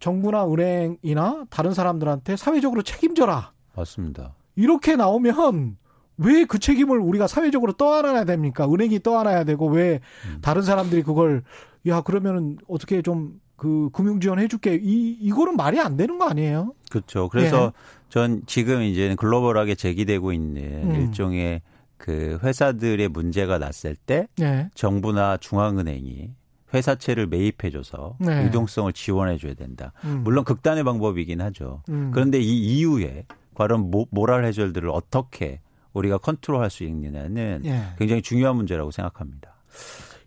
정부나 은행이나 다른 사람들한테 사회적으로 책임져라. 맞습니다. 이렇게 나오면 왜 그 책임을 우리가 사회적으로 떠안아야 됩니까? 은행이 떠안아야 되고 왜 음. 다른 사람들이 그걸 야 그러면은 어떻게 좀 그 금융 지원 해 줄게. 이 이거는 말이 안 되는 거 아니에요? 그렇죠. 그래서 예. 전 지금 이제 글로벌하게 제기되고 있는 음. 일종의 그 회사들의 문제가 났을 때 예. 정부나 중앙은행이 회사채를 매입해줘서 네. 유동성을 지원해줘야 된다. 음. 물론 극단의 방법이긴 하죠. 음. 그런데 이 이후에 과연 모랄 해결들을 어떻게 우리가 컨트롤할 수 있느냐는 예. 굉장히 중요한 문제라고 생각합니다.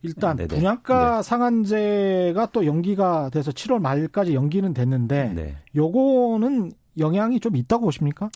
일단 네네. 분양가 네. 상한제가 또 연기가 돼서 7월 말까지 연기는 됐는데 네. 요거는 영향이 좀 있다고 보십니까?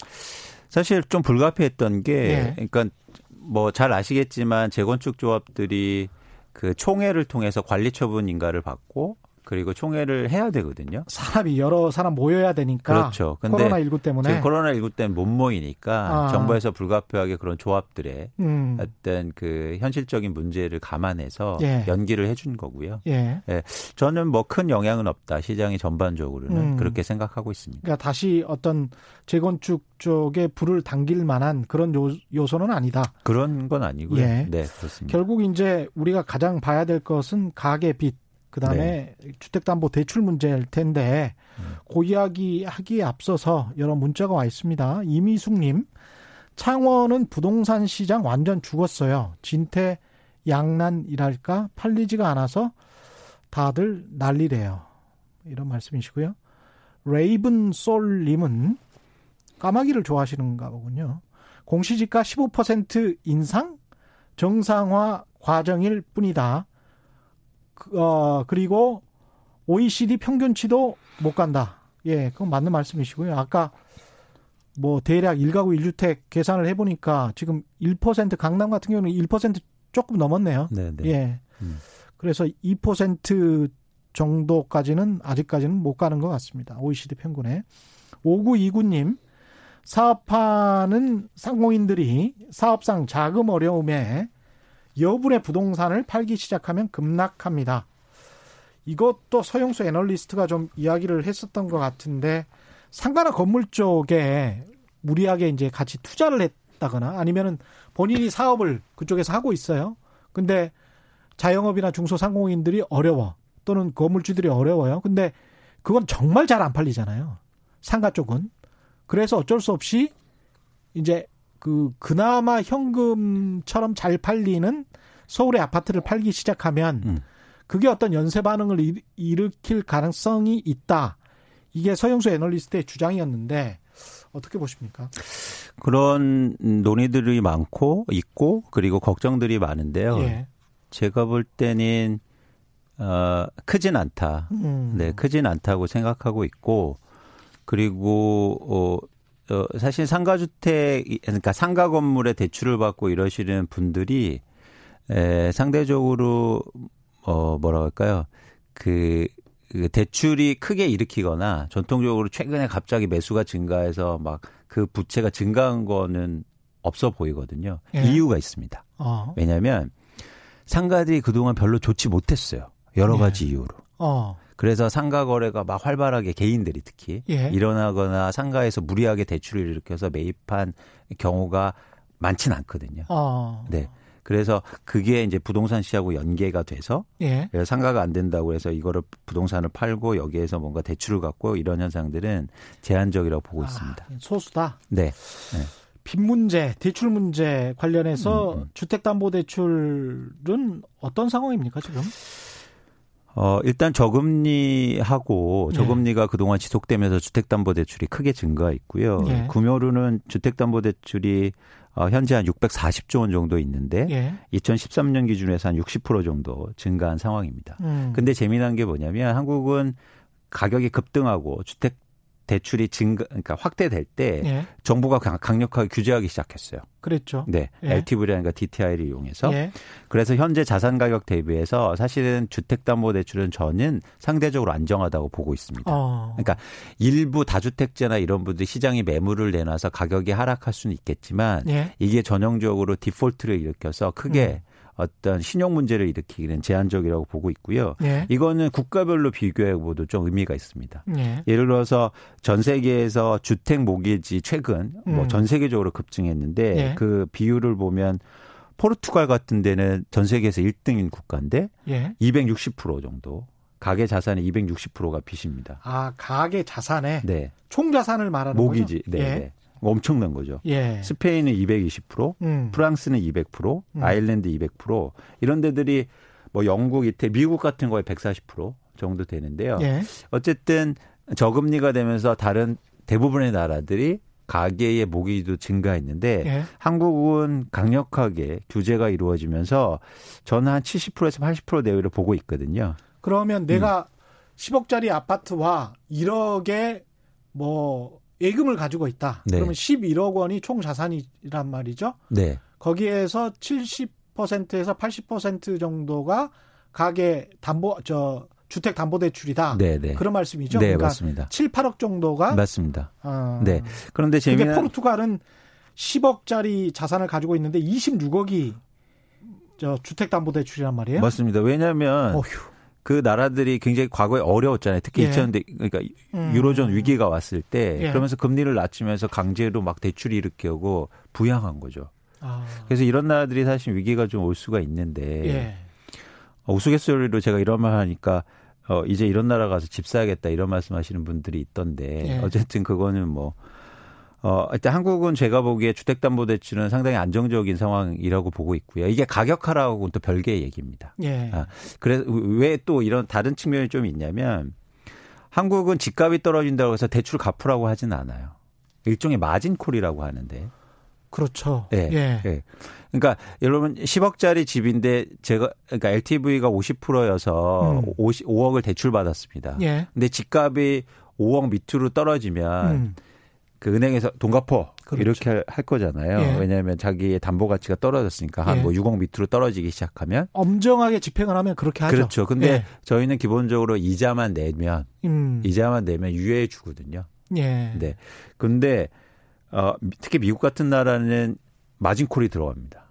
사실 좀 불가피했던 게 네. 그러니까 뭐 잘 아시겠지만 재건축 조합들이 그 총회를 통해서 관리 처분 인가를 받고 그리고 총회를 해야 되거든요. 사람이 여러 사람 모여야 되니까. 그렇죠. 근데 코로나 19 때문에 코로나 19 때문에 못 모이니까 아. 정부에서 불가피하게 그런 조합들의 음. 어떤 그 현실적인 문제를 감안해서 예. 연기를 해준 거고요. 예. 예. 저는 뭐 큰 영향은 없다. 시장이 전반적으로는 음. 그렇게 생각하고 있습니다. 그러니까 다시 어떤 재건축 쪽에 불을 당길 만한 그런 요, 요소는 아니다. 그런 건 아니고요. 예. 네, 그렇습니다. 결국 이제 우리가 가장 봐야 될 것은 가계 빚 그다음에 네. 주택담보대출 문제일 텐데 음. 그 이야기 하기에 앞서서 여러 문자가 와 있습니다. 이미숙님 창원은 부동산 시장 완전 죽었어요. 진태 양난이랄까 팔리지가 않아서 다들 난리래요. 이런 말씀이시고요. 레이븐 솔님은 까마귀를 좋아하시는가 보군요. 공시지가 15% 인상 정상화 과정일 뿐이다. 그, 어, 그리고 OECD 평균치도 못 간다. 예, 그건 맞는 말씀이시고요. 아까 뭐 대략 1가구 1주택 계산을 해보니까 지금 1% 강남 같은 경우는 1% 조금 넘었네요. 네, 네. 예. 음. 그래서 2% 정도까지는 아직까지는 못 가는 것 같습니다. OECD 평균에. 5929님, 사업하는 상공인들이 사업상 자금 어려움에 여분의 부동산을 팔기 시작하면 급락합니다. 이것도 서영수 애널리스트가 좀 이야기를 했었던 것 같은데 상가나 건물 쪽에 무리하게 이제 같이 투자를 했다거나 아니면은 본인이 사업을 그쪽에서 하고 있어요. 근데 자영업이나 중소상공인들이 어려워 또는 건물주들이 어려워요. 근데 그건 정말 잘 안 팔리잖아요. 상가 쪽은. 그래서 어쩔 수 없이 이제 그 그나마 현금처럼 잘 팔리는 서울의 아파트를 팔기 시작하면 음. 그게 어떤 연쇄 반응을 일으킬 가능성이 있다. 이게 서영수 애널리스트의 주장이었는데 어떻게 보십니까? 그런 논의들이 많고 있고 그리고 걱정들이 많은데요. 예. 제가 볼 때는 어 크진 않다. 음. 네, 크진 않다고 생각하고 있고 그리고 어, 어 사실 상가주택 그러니까 상가 건물에 대출을 받고 이러시는 분들이 에, 상대적으로 어 뭐라 할까요? 그 그 대출이 크게 일으키거나 전통적으로 최근에 갑자기 매수가 증가해서 막 그 부채가 증가한 거는 없어 보이거든요. 예. 이유가 있습니다. 어. 왜냐하면 상가들이 그동안 별로 좋지 못했어요. 여러 예. 가지 이유로. 어. 그래서 상가 거래가 막 활발하게 개인들이 특히 예. 일어나거나 상가에서 무리하게 대출을 일으켜서 매입한 경우가 많지는 않거든요. 어. 네. 그래서 그게 이제 부동산 시하고 연계가 돼서 예. 상가가 안 된다고 해서 이거를 부동산을 팔고 여기에서 뭔가 대출을 갖고 이런 현상들은 제한적이라고 보고 아, 있습니다. 소수다. 네. 네. 빚 문제, 대출 문제 관련해서 음, 음. 주택담보대출은 어떤 상황입니까 지금? 어, 일단 저금리하고 네. 저금리가 네. 그동안 지속되면서 주택담보대출이 크게 증가했고요. 네. 구매로는 주택담보대출이 어, 현재 한 640조 원 정도 있는데 예. 2013년 기준에서 한 60% 정도 증가한 상황입니다. 음. 근데 재미난 게 뭐냐면 한국은 가격이 급등하고 주택 대출이 증가 그러니까 확대될 때 예. 정부가 강력하게 규제하기 시작했어요. 그랬죠. 네. 예. LTV라든가 DTI를 이용해서. 예. 그래서 현재 자산 가격 대비해서 사실은 주택 담보 대출은 저는 상대적으로 안정하다고 보고 있습니다. 어. 그러니까 일부 다주택자나 이런 분들이 시장이 매물을 내놔서 가격이 하락할 수는 있겠지만 예. 이게 전형적으로 디폴트를 일으켜서 크게 음. 어떤 신용 문제를 일으키기는 제한적이라고 보고 있고요. 예. 이거는 국가별로 비교해 보도 좀 의미가 있습니다. 예. 예를 들어서 전 세계에서 주택 모기지 최근 뭐 음. 뭐전 세계적으로 급증했는데 예. 그 비율을 보면 포르투갈 같은 데는 전 세계에서 1등인 국가인데 예. 260% 정도 가계 자산의 260%가 빚입니다. 아, 가계 자산의 네. 총 자산을 말하는 모기지. 거죠? 네, 예. 네. 엄청난 거죠. 예. 스페인은 220%, 음. 프랑스는 200%, 음. 아일랜드 200%, 이런 데들이 뭐 영국, 이태, 미국 같은 거에 140% 정도 되는데요. 예. 어쨌든 저금리가 되면서 다른 대부분의 나라들이 가계의 모기도 증가했는데 예. 한국은 강력하게 규제가 이루어지면서 저는 한 70%에서 80% 내외를 보고 있거든요. 그러면 내가 음. 10억짜리 아파트와 1억의 뭐 예금을 가지고 있다. 네. 그러면 11억 원이 총 자산이란 말이죠. 네. 거기에서 70%에서 80% 정도가 가계 담보 저 주택 담보 대출이다. 네, 네. 그런 말씀이죠. 네, 그러니까 맞습니다. 7, 8억 정도가 맞습니다. 어. 네. 그런데 재미난 포르투갈은 10억짜리 자산을 가지고 있는데 26억이 저 주택 담보 대출이란 말이에요. 맞습니다. 왜냐하면 어휴. 그 나라들이 굉장히 과거에 어려웠잖아요. 특히 예. 2000년 그러니까 음. 유로존 위기가 왔을 때 예. 그러면서 금리를 낮추면서 강제로 막 대출이 일으키고 부양한 거죠. 아. 그래서 이런 나라들이 사실 위기가 좀 올 수가 있는데 예. 어, 우스갯소리로 제가 이런 말 하니까 어 이제 이런 나라 가서 집 사야겠다 이런 말씀하시는 분들이 있던데 예. 어쨌든 그거는 뭐 어, 일단 한국은 제가 보기에 주택담보대출은 상당히 안정적인 상황이라고 보고 있고요. 이게 가격하라고는 또 별개의 얘기입니다. 예. 아, 그래서 왜 또 이런 다른 측면이 좀 있냐면 한국은 집값이 떨어진다고 해서 대출 갚으라고 하진 않아요. 일종의 마진콜이라고 하는데. 그렇죠. 예. 예. 예. 그러니까 여러분 10억짜리 집인데 제가 그러니까 LTV가 50%여서 음. 50, 5억을 대출 받았습니다. 예. 근데 집값이 5억 밑으로 떨어지면 음. 그 은행에서 돈 갚어 그렇죠. 이렇게 할 거잖아요. 예. 왜냐하면 자기의 담보 가치가 떨어졌으니까 한뭐 예. 6억 밑으로 떨어지기 시작하면 엄정하게 집행을 하면 그렇게 하죠. 그렇죠. 근데 예. 저희는 기본적으로 이자만 내면 음. 이자만 내면 유예해 주거든요. 예. 네. 근데 어 특히 미국 같은 나라는 마진콜이 들어갑니다.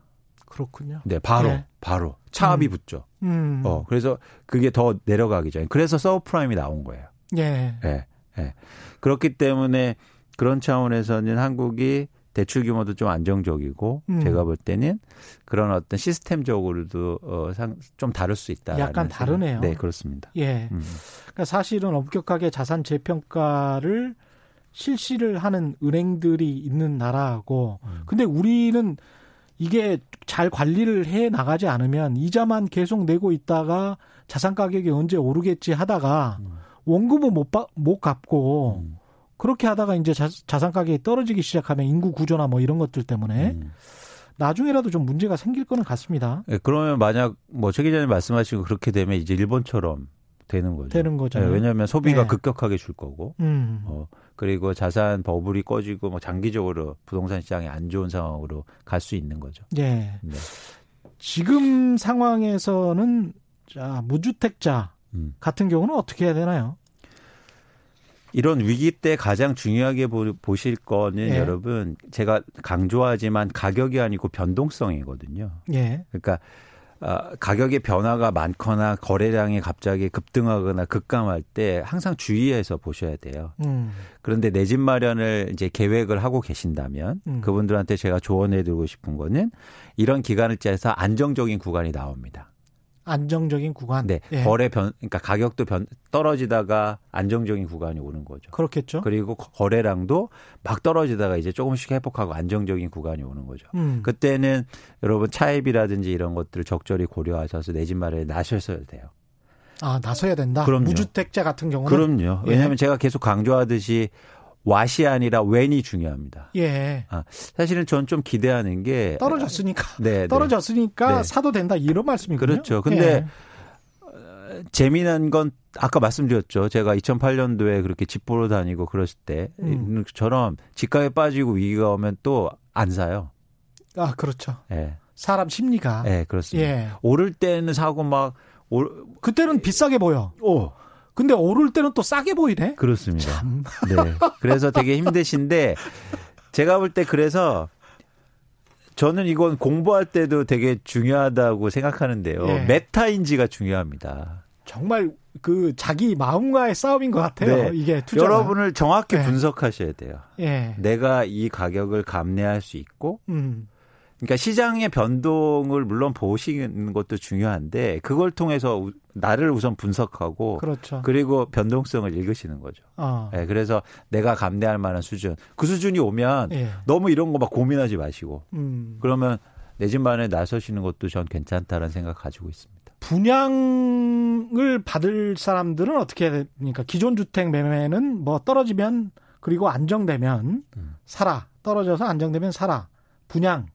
그렇군요. 네, 바로 예. 바로 차압이 음. 붙죠. 음. 어 그래서 그게 더 내려가기 전에 그래서 서브프라임이 나온 거예요. 예. 예. 예. 그렇기 때문에 그런 차원에서는 한국이 대출 규모도 좀 안정적이고 음. 제가 볼 때는 그런 어떤 시스템적으로도 어, 상, 좀 다를 수 있다. 약간 다르네요. 네, 그렇습니다. 예. 음. 그러니까 사실은 엄격하게 자산 재평가를 실시를 하는 은행들이 있는 나라고 음. 근데 우리는 이게 잘 관리를 해 나가지 않으면 이자만 계속 내고 있다가 자산 가격이 언제 오르겠지 하다가 음. 원금은 못, 못 갚고 음. 그렇게 하다가 이제 자, 산 가격이 떨어지기 시작하면 인구 구조나 뭐 이런 것들 때문에 음. 나중에라도 좀 문제가 생길 거는 같습니다. 네, 그러면 만약 뭐 최 기자님 말씀하시고 그렇게 되면 이제 일본처럼 되는 거죠. 되는 거죠. 네, 왜냐하면 소비가 네. 급격하게 줄 거고, 음. 어, 그리고 자산 버블이 꺼지고 뭐 장기적으로 부동산 시장이 안 좋은 상황으로 갈 수 있는 거죠. 예. 네. 지금 상황에서는 자 무주택자 음. 같은 경우는 어떻게 해야 되나요? 이런 위기 때 가장 중요하게 보, 실 거는 예. 여러분 제가 강조하지만 가격이 아니고 변동성이거든요. 예. 그러니까 어, 가격의 변화가 많거나 거래량이 갑자기 급등하거나 급감할 때 항상 주의해서 보셔야 돼요. 음. 그런데 내 집 마련을 이제 계획을 하고 계신다면 음. 그분들한테 제가 조언해 드리고 싶은 거는 이런 기간을 짜서 안정적인 구간이 나옵니다. 안정적인 구간. 네. 예. 거래 변 그러니까 가격도 변 떨어지다가 안정적인 구간이 오는 거죠. 그렇겠죠. 그리고 거래량도 막 떨어지다가 이제 조금씩 회복하고 안정적인 구간이 오는 거죠. 음. 그때는 여러분 차입이라든지 이런 것들을 적절히 고려하셔서 내 집 마련에 나서셔야 돼요. 아, 나서야 된다. 그럼요. 무주택자 같은 경우는 그럼요. 왜냐하면 예. 제가 계속 강조하듯이 왓이 아니라 웬이 중요합니다. 예. 아, 사실은 전 좀 기대하는 게 떨어졌으니까 네, 네. 떨어졌으니까 네. 사도 된다 이런 말씀이군요. 그렇죠. 근데 예. 어, 재미난 건 아까 말씀드렸죠. 제가 2008년도에 그렇게 집 보러 다니고 그랬을 때처럼 음. 집값에 빠지고 위기가 오면 또 안 사요. 아 그렇죠. 예. 사람 심리가. 예, 그렇습니다. 예. 오를 때는 사고 막 올, 그때는 비싸게 보여. 오. 근데 오를 때는 또 싸게 보이네. 그렇습니다. 참. 네. 그래서 되게 힘드신데 제가 볼 때 그래서 저는 이건 공부할 때도 되게 중요하다고 생각하는데요. 예. 메타인지가 중요합니다. 정말 그 자기 마음과의 싸움인 것 같아요. 네. 이게 투자 여러분을 정확히 네. 분석하셔야 돼요. 예. 내가 이 가격을 감내할 수 있고 음. 그러니까 시장의 변동을 물론 보시는 것도 중요한데 그걸 통해서 나를 우선 분석하고 그렇죠. 그리고 변동성을 읽으시는 거죠. 어. 네, 그래서 내가 감내할 만한 수준 그 수준이 오면 예. 너무 이런 거 막 고민하지 마시고 음. 그러면 내 집만에 나서시는 것도 전 괜찮다는 생각 가지고 있습니다. 분양을 받을 사람들은 어떻게 해야 됩니까? 기존 주택 매매는 뭐 떨어지면 그리고 안정되면 음. 사라 떨어져서 안정되면 사라 분양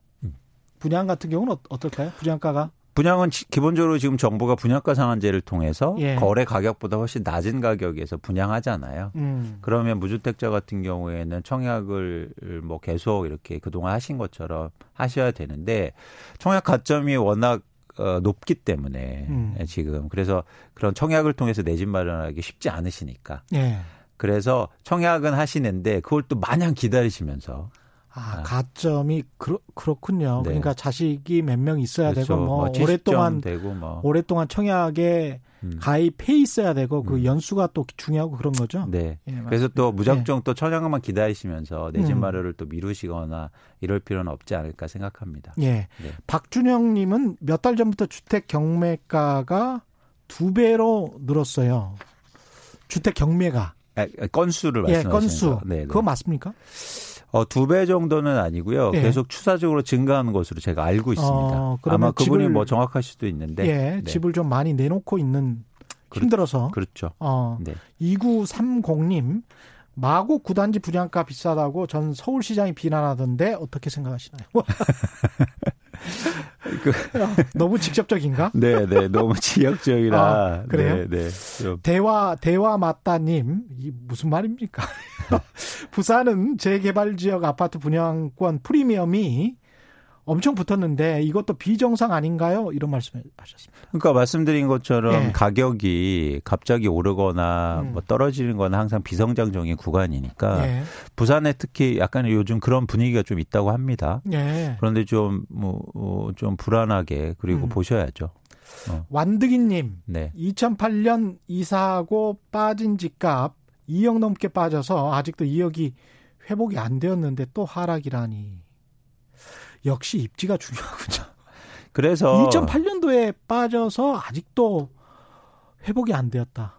분양 같은 경우는 어, 어떨까요? 분양가가? 분양은 기본적으로 지금 정부가 분양가 상한제를 통해서 예. 거래 가격보다 훨씬 낮은 가격에서 분양하잖아요. 음. 그러면 무주택자 같은 경우에는 청약을 뭐 계속 이렇게 그동안 하신 것처럼 하셔야 되는데 청약 가점이 워낙 어, 높기 때문에 음. 지금 그래서 그런 청약을 통해서 내 집 마련하기 쉽지 않으시니까. 예. 그래서 청약은 하시는데 그걸 또 마냥 기다리시면서 아, 아, 가점이 그렇, 그렇군요. 네. 그러니까 자식이 몇 명 있어야 그렇죠. 되고 뭐, 뭐 오랫동안 되고 뭐. 오랫동안 청약에 음. 가입해 있어야 되고 그 음. 연수가 또 중요하고 그런 거죠. 네. 예, 그래서 또 무작정 네. 또 청약만 기다리시면서 내집 음. 마련을 또 미루시거나 이럴 필요는 없지 않을까 생각합니다. 예. 네. 박준영 님은 몇 달 전부터 주택 경매가가 두 배로 늘었어요. 주택 경매가. 아, 건수를 말씀하시는 예, 건수. 네, 네. 그거 맞습니까? 어, 두 배 정도는 아니고요. 예. 계속 추사적으로 증가하는 것으로 제가 알고 있습니다. 어, 아마 그분이 뭐 정확할 수도 있는데. 예, 네. 집을 좀 많이 내놓고 있는 힘들어서. 그렇죠. 어, 네. 2930님, 마곡 구단지 분양가 비싸다고 전 서울시장이 비난하던데 어떻게 생각하시나요? 그, 너무 직접적인가? 네, 네, 너무 지역적이라. 아, 그래요? 네, 네. 대화 대화 맞다님, 이 무슨 말입니까? 부산은 재개발 지역 아파트 분양권 프리미엄이 엄청 붙었는데 이것도 비정상 아닌가요? 이런 말씀하셨습니다. 그러니까 말씀드린 것처럼 네. 가격이 갑자기 오르거나 음. 뭐 떨어지는 건 항상 비성장적인 구간이니까 네. 부산에 특히 약간 요즘 그런 분위기가 좀 있다고 합니다. 네. 그런데 좀 뭐좀 뭐, 좀 불안하게 그리고 음. 보셔야죠. 어. 완득이님, 네. 2008년 이사하고 빠진 집값 2억 넘게 빠져서 아직도 2억이 회복이 안 되었는데 또 하락이라니. 역시 입지가 중요하군요. 그래서 2008년도에 빠져서 아직도 회복이 안 되었다.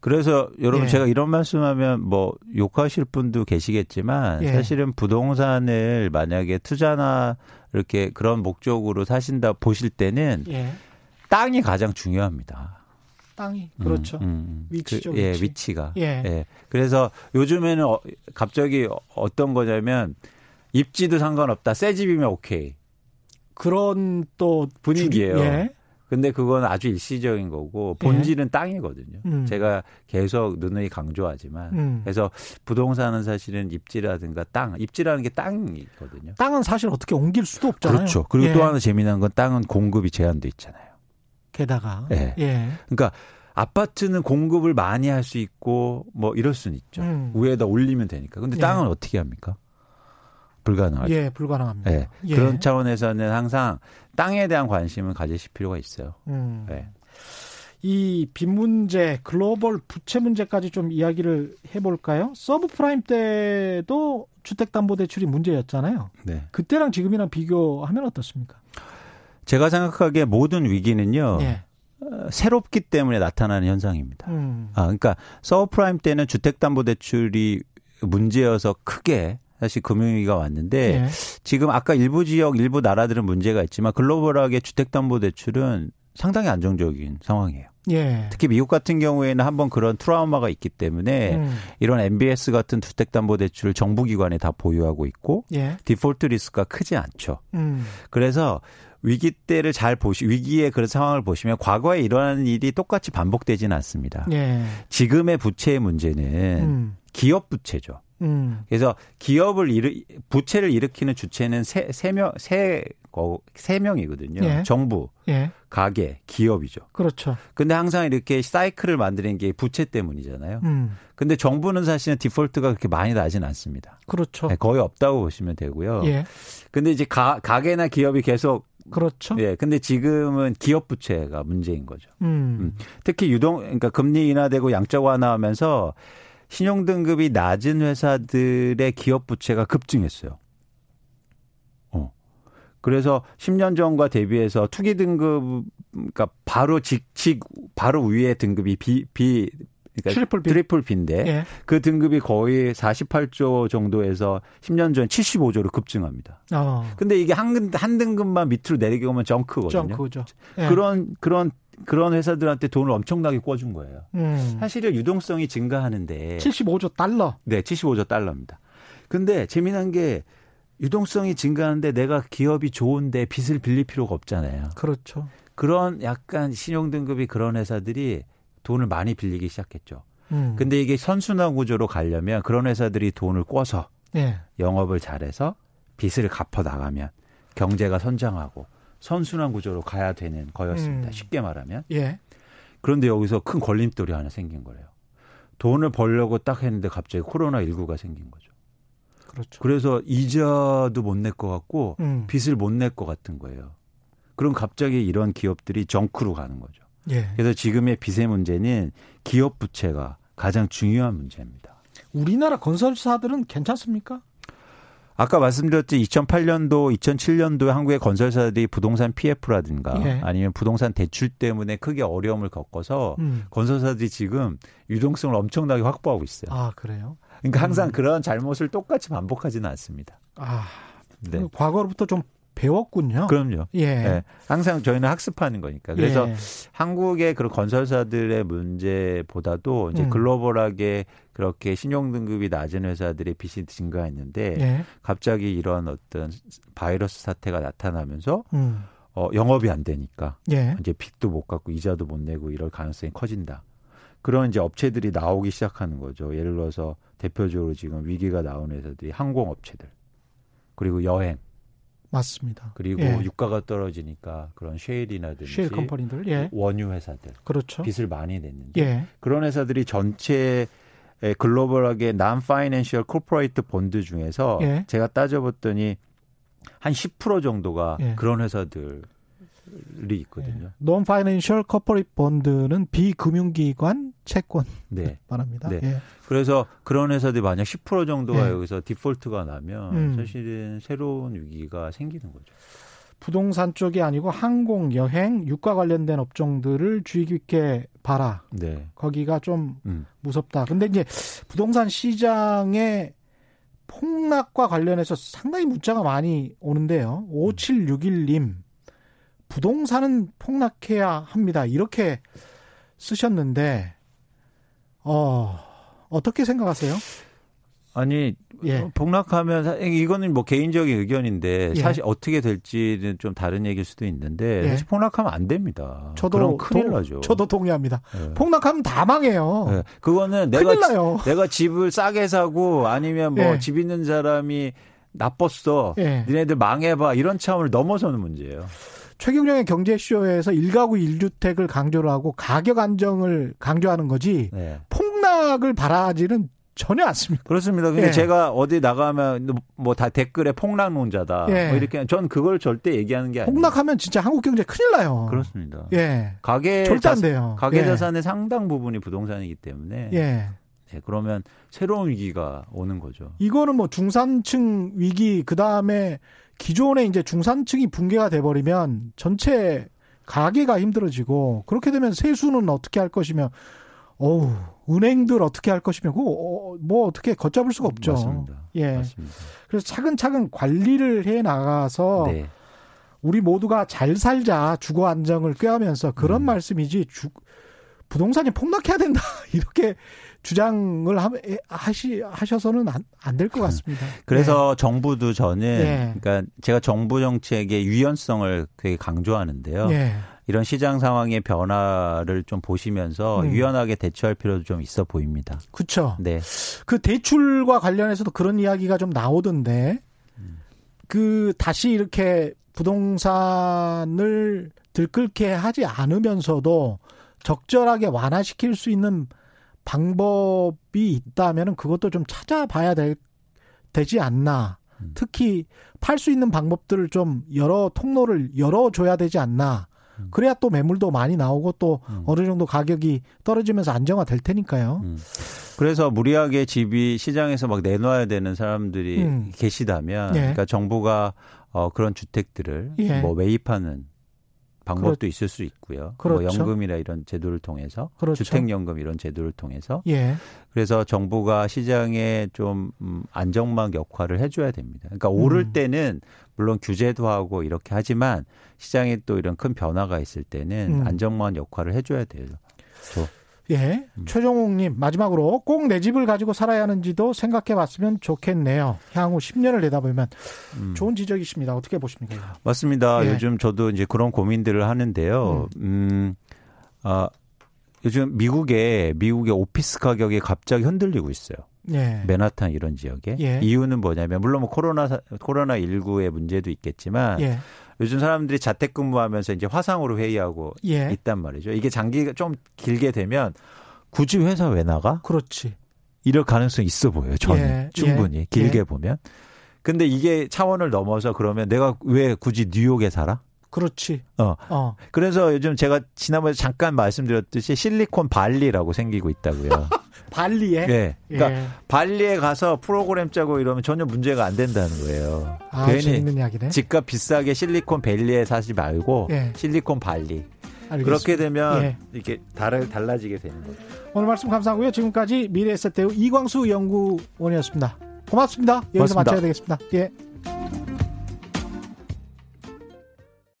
그래서 여러분 예. 제가 이런 말씀하면 뭐 욕하실 분도 계시겠지만 예. 사실은 부동산을 만약에 투자나 이렇게 그런 목적으로 사신다 보실 때는 예. 땅이 가장 중요합니다. 땅이 그렇죠. 음, 음. 음. 위치죠. 그, 예, 위치. 위치가. 예. 예. 그래서 요즘에는 어, 갑자기 어떤 거냐면 입지도 상관없다. 새 집이면 오케이. 그런 또 분위기예요. 예. 근데 그건 아주 일시적인 거고 본질은 예. 땅이거든요. 음. 제가 계속 누누이 강조하지만 음. 그래서 부동산은 사실은 입지라든가 땅, 입지라는 게 땅이거든요. 땅은 사실 어떻게 옮길 수도 없잖아요. 그렇죠. 그리고 예. 또 하나 재미난 건 땅은 공급이 제한돼 있잖아요. 게다가 예. 예. 그러니까 아파트는 공급을 많이 할 수 있고 뭐 이럴 수는 있죠. 음. 위에다 올리면 되니까. 근데 예. 땅은 어떻게 합니까? 불가능하죠. 예, 불가능합니다. 예. 예. 그런 차원에서는 항상 땅에 대한 관심을 가지실 필요가 있어요. 음. 예. 이빚 문제, 글로벌 부채 문제까지 좀 이야기를 해볼까요? 서브프라임 때도 주택담보대출이 문제였잖아요. 네. 그때랑 지금이랑 비교하면 어떻습니까? 제가 생각하기에 모든 위기는요. 예. 어, 새롭기 때문에 나타나는 현상입니다. 음. 아, 그러니까 서브프라임 때는 주택담보대출이 문제여서 크게 사실 금융위기가 왔는데 네. 지금 아까 일부 지역 일부 나라들은 문제가 있지만 글로벌하게 주택담보대출은 상당히 안정적인 상황이에요. 예. 특히 미국 같은 경우에는 한번 그런 트라우마가 있기 때문에 음. 이런 MBS 같은 주택담보대출을 정부기관에 다 보유하고 있고 예. 디폴트 리스크가 크지 않죠. 음. 그래서 위기 때를 잘 보시 위기의 그런 상황을 보시면 과거에 이러한 일이 똑같이 반복되지는 않습니다. 예. 지금의 부채의 문제는 음. 기업 부채죠. 음. 그래서 기업을 일으 부채를 일으키는 주체는 세 세 명세 세 명이거든요. 예. 정부, 예. 가계, 기업이죠. 그렇죠. 근데 항상 이렇게 사이클을 만드는 게 부채 때문이잖아요. 음. 근데 정부는 사실은 디폴트가 그렇게 많이 나진 않습니다. 그렇죠. 네, 거의 없다고 보시면 되고요. 예. 근데 이제 가, 가계나 기업이 계속 그렇죠. 예. 근데 지금은 기업 부채가 문제인 거죠. 음. 음. 특히 유동 그러니까 금리 인하되고 양적 완화하면서 신용 등급이 낮은 회사들의 기업 부채가 급증했어요. 어. 그래서 10년 전과 대비해서 투기 등급 그러니까 바로 직직 바로 위에 등급이 B, B 그러니까 triple, B. triple B인데 예. 그 등급이 거의 48조 정도에서 10년 전 75조로 급증합니다. 어. 근데 이게 한, 한 등급만 밑으로 내리게 오면 junk거든요. junk죠. 예. 그런 그런 그런 회사들한테 돈을 엄청나게 꿔준 거예요. 음. 사실은 유동성이 증가하는데 75조 달러. 네, 75조 달러입니다. 근데 재미난 게 유동성이 증가하는데 내가 기업이 좋은데 빚을 빌릴 필요가 없잖아요. 그렇죠. 그런 약간 신용 등급이 그런 회사들이 돈을 많이 빌리기 시작했죠. 음. 근데 이게 선순환 구조로 가려면 그런 회사들이 돈을 꿔서 예. 영업을 잘해서 빚을 갚아 나가면 경제가 선장하고 선순환 구조로 가야 되는 거였습니다. 음. 쉽게 말하면. 예. 그런데 여기서 큰 걸림돌이 하나 생긴 거예요. 돈을 벌려고 딱 했는데 갑자기 코로나19가 생긴 거죠. 그렇죠. 그래서 이자도 못 낼 것 같고 음. 빚을 못 낼 것 같은 거예요. 그럼 갑자기 이런 기업들이 정크로 가는 거죠. 예. 그래서 지금의 빚의 문제는 기업 부채가 가장 중요한 문제입니다. 우리나라 건설사들은 괜찮습니까? 아까 말씀드렸듯이 2008년도, 2007년도에 한국의 건설사들이 부동산 PF라든가 예. 아니면 부동산 대출 때문에 크게 어려움을 겪어서 음. 건설사들이 지금 유동성을 엄청나게 확보하고 있어요. 아, 그래요? 그러니까 항상 음. 그런 잘못을 똑같이 반복하지는 않습니다. 아, 네. 과거로부터 좀 배웠군요. 그럼요. 예. 네. 항상 저희는 학습하는 거니까. 그래서 예. 한국의 그런 건설사들의 문제보다도 이제 음. 글로벌하게 그렇게 신용 등급이 낮은 회사들의 빚이 증가했는데 예. 갑자기 이런 어떤 바이러스 사태가 나타나면서 음. 어, 영업이 안 되니까 예. 이제 빚도 못 갚고 이자도 못 내고 이럴 가능성이 커진다. 그런 이제 업체들이 나오기 시작하는 거죠. 예를 들어서 대표적으로 지금 위기가 나온 회사들이 항공업체들 그리고 여행 맞습니다. 그리고 예. 유가가 떨어지니까 그런 쉐일이나든지 쉐일 컴퍼니들, 예. 원유 회사들, 그렇죠. 빚을 많이 냈는데 예. 그런 회사들이 전체 글로벌하게 non-financial corporate bond 중에서 예. 제가 따져봤더니 한 10% 정도가 예. 그런 회사들 이 있거든요. non-financial corporate bond는 비금융기관 채권 네. 말합니다. 네. 예. 그래서 그런 회사들이 만약 10% 정도가 예. 여기서 디폴트가 나면 음. 사실은 새로운 위기가 생기는 거죠. 부동산 쪽이 아니고 항공, 여행, 유가 관련된 업종들을 주의 깊게 봐라. 네. 거기가 좀 음. 무섭다. 근데 이제 부동산 시장의 폭락과 관련해서 상당히 문자가 많이 오는데요. 5761님. 부동산은 폭락해야 합니다. 이렇게 쓰셨는데, 어, 어떻게 생각하세요? 아니 예. 폭락하면 이거는 뭐 개인적인 의견인데 예. 사실 어떻게 될지는 좀 다른 얘기일 수도 있는데 예. 사실 폭락하면 안 됩니다. 저도 큰일 도, 나죠. 저도 동의합니다. 예. 폭락하면 다 망해요. 예. 그거는 내가 내가 집을 싸게 사고 아니면 뭐 집 있는 사람이 나빴어. 니네들 망해봐 이런 차원을 넘어서는 문제예요. 최경영의 경제쇼에서 1가구 1주택을 강조를 하고 가격 안정을 강조하는 거지 네. 폭락을 바라지는 전혀 않습니다. 그렇습니다. 근데 예. 제가 어디 나가면 뭐 다 댓글에 폭락론자다. 예. 뭐 이렇게 전 그걸 절대 얘기하는 게 아니에요. 폭락하면 진짜 한국 경제 큰일 나요. 그렇습니다. 예. 가계 절대 안 돼요. 가계 예. 자산의 상당 부분이 부동산이기 때문에 예. 네, 그러면 새로운 위기가 오는 거죠. 이거는 뭐 중산층 위기 그다음에 기존에 이제 중산층이 붕괴가 돼 버리면 전체 가계가 힘들어지고 그렇게 되면 세수는 어떻게 할 것이며 어우 은행들 어떻게 할 것이며 그거 어, 뭐 어떻게 걷잡을 수가 없죠. 맞습니다. 예. 맞습니다. 그래서 차근차근 관리를 해 나가서 네. 우리 모두가 잘 살자 주거 안정을 꾀하면서 그런 음. 말씀이지 주, 부동산이 폭락해야 된다 이렇게 주장을 하시 하셔서는 안 될 것 같습니다. 그래서 네. 정부도 저는 네. 그러니까 제가 정부 정책의 유연성을 되게 강조하는데요. 네. 이런 시장 상황의 변화를 좀 보시면서 음. 유연하게 대처할 필요도 좀 있어 보입니다. 그렇죠. 네. 그 대출과 관련해서도 그런 이야기가 좀 나오던데 그 다시 이렇게 부동산을 들끓게 하지 않으면서도 적절하게 완화시킬 수 있는 방법이 있다면 그것도 좀 찾아봐야 될, 되지 않나. 음. 특히 팔 수 있는 방법들을 좀 여러 통로를 열어줘야 되지 않나. 음. 그래야 또 매물도 많이 나오고 또 음. 어느 정도 가격이 떨어지면서 안정화 될 테니까요. 음. 그래서 무리하게 집이 시장에서 막 내놔야 되는 사람들이 음. 계시다면, 예. 그러니까 정부가 어, 그런 주택들을 예. 뭐 매입하는 방법도 그렇, 있을 수 있고요. 뭐 그렇죠. 뭐 연금이나 이런 제도를 통해서 그렇죠. 주택연금 이런 제도를 통해서 예. 그래서 정부가 시장에 좀 음, 안정망 역할을 해줘야 됩니다. 그러니까 오를 음. 때는 물론 규제도 하고 이렇게 하지만 시장에 또 이런 큰 변화가 있을 때는 음. 안정망 역할을 해줘야 돼요. 예. 음. 최종욱님, 마지막으로 꼭 내 집을 가지고 살아야 하는지도 생각해 봤으면 좋겠네요. 향후 10년을 내다보면 음. 좋은 지적이십니다. 어떻게 보십니까? 맞습니다. 예. 요즘 저도 이제 그런 고민들을 하는데요. 음, 음 아, 요즘 미국에, 미국의 오피스 가격이 갑자기 흔들리고 있어요. 예. 맨하탄 이런 지역에. 예. 이유는 뭐냐면, 물론 뭐 코로나, 코로나19의 문제도 있겠지만, 예. 요즘 사람들이 자택근무하면서 이제 화상으로 회의하고 예. 있단 말이죠. 이게 장기가 좀 길게 되면 굳이 회사 왜 나가? 그렇지. 이럴 가능성이 있어 보여요. 저는 예. 충분히 예. 길게 예. 보면. 근데 이게 차원을 넘어서 그러면 내가 왜 굳이 뉴욕에 살아? 그렇지. 어. 어. 그래서 요즘 제가 지난번에 잠깐 말씀드렸듯이 실리콘 발리라고 생기고 있다고요. 발리에? 네. 그러니까 예. 발리에 가서 프로그램 짜고 이러면 전혀 문제가 안 된다는 거예요. 아, 괜히 재밌는 이야기네. 집값 비싸게 실리콘 밸리에 사지 말고 예. 실리콘 발리. 알겠습니다. 그렇게 되면 예. 이렇게 달을 달라지게 되는 거죠. 오늘 말씀 감사하고요. 지금까지 미래에셋 대우 이광수 연구원이었습니다. 고맙습니다. 여기서 고맙습니다. 마쳐야 되겠습니다. 예.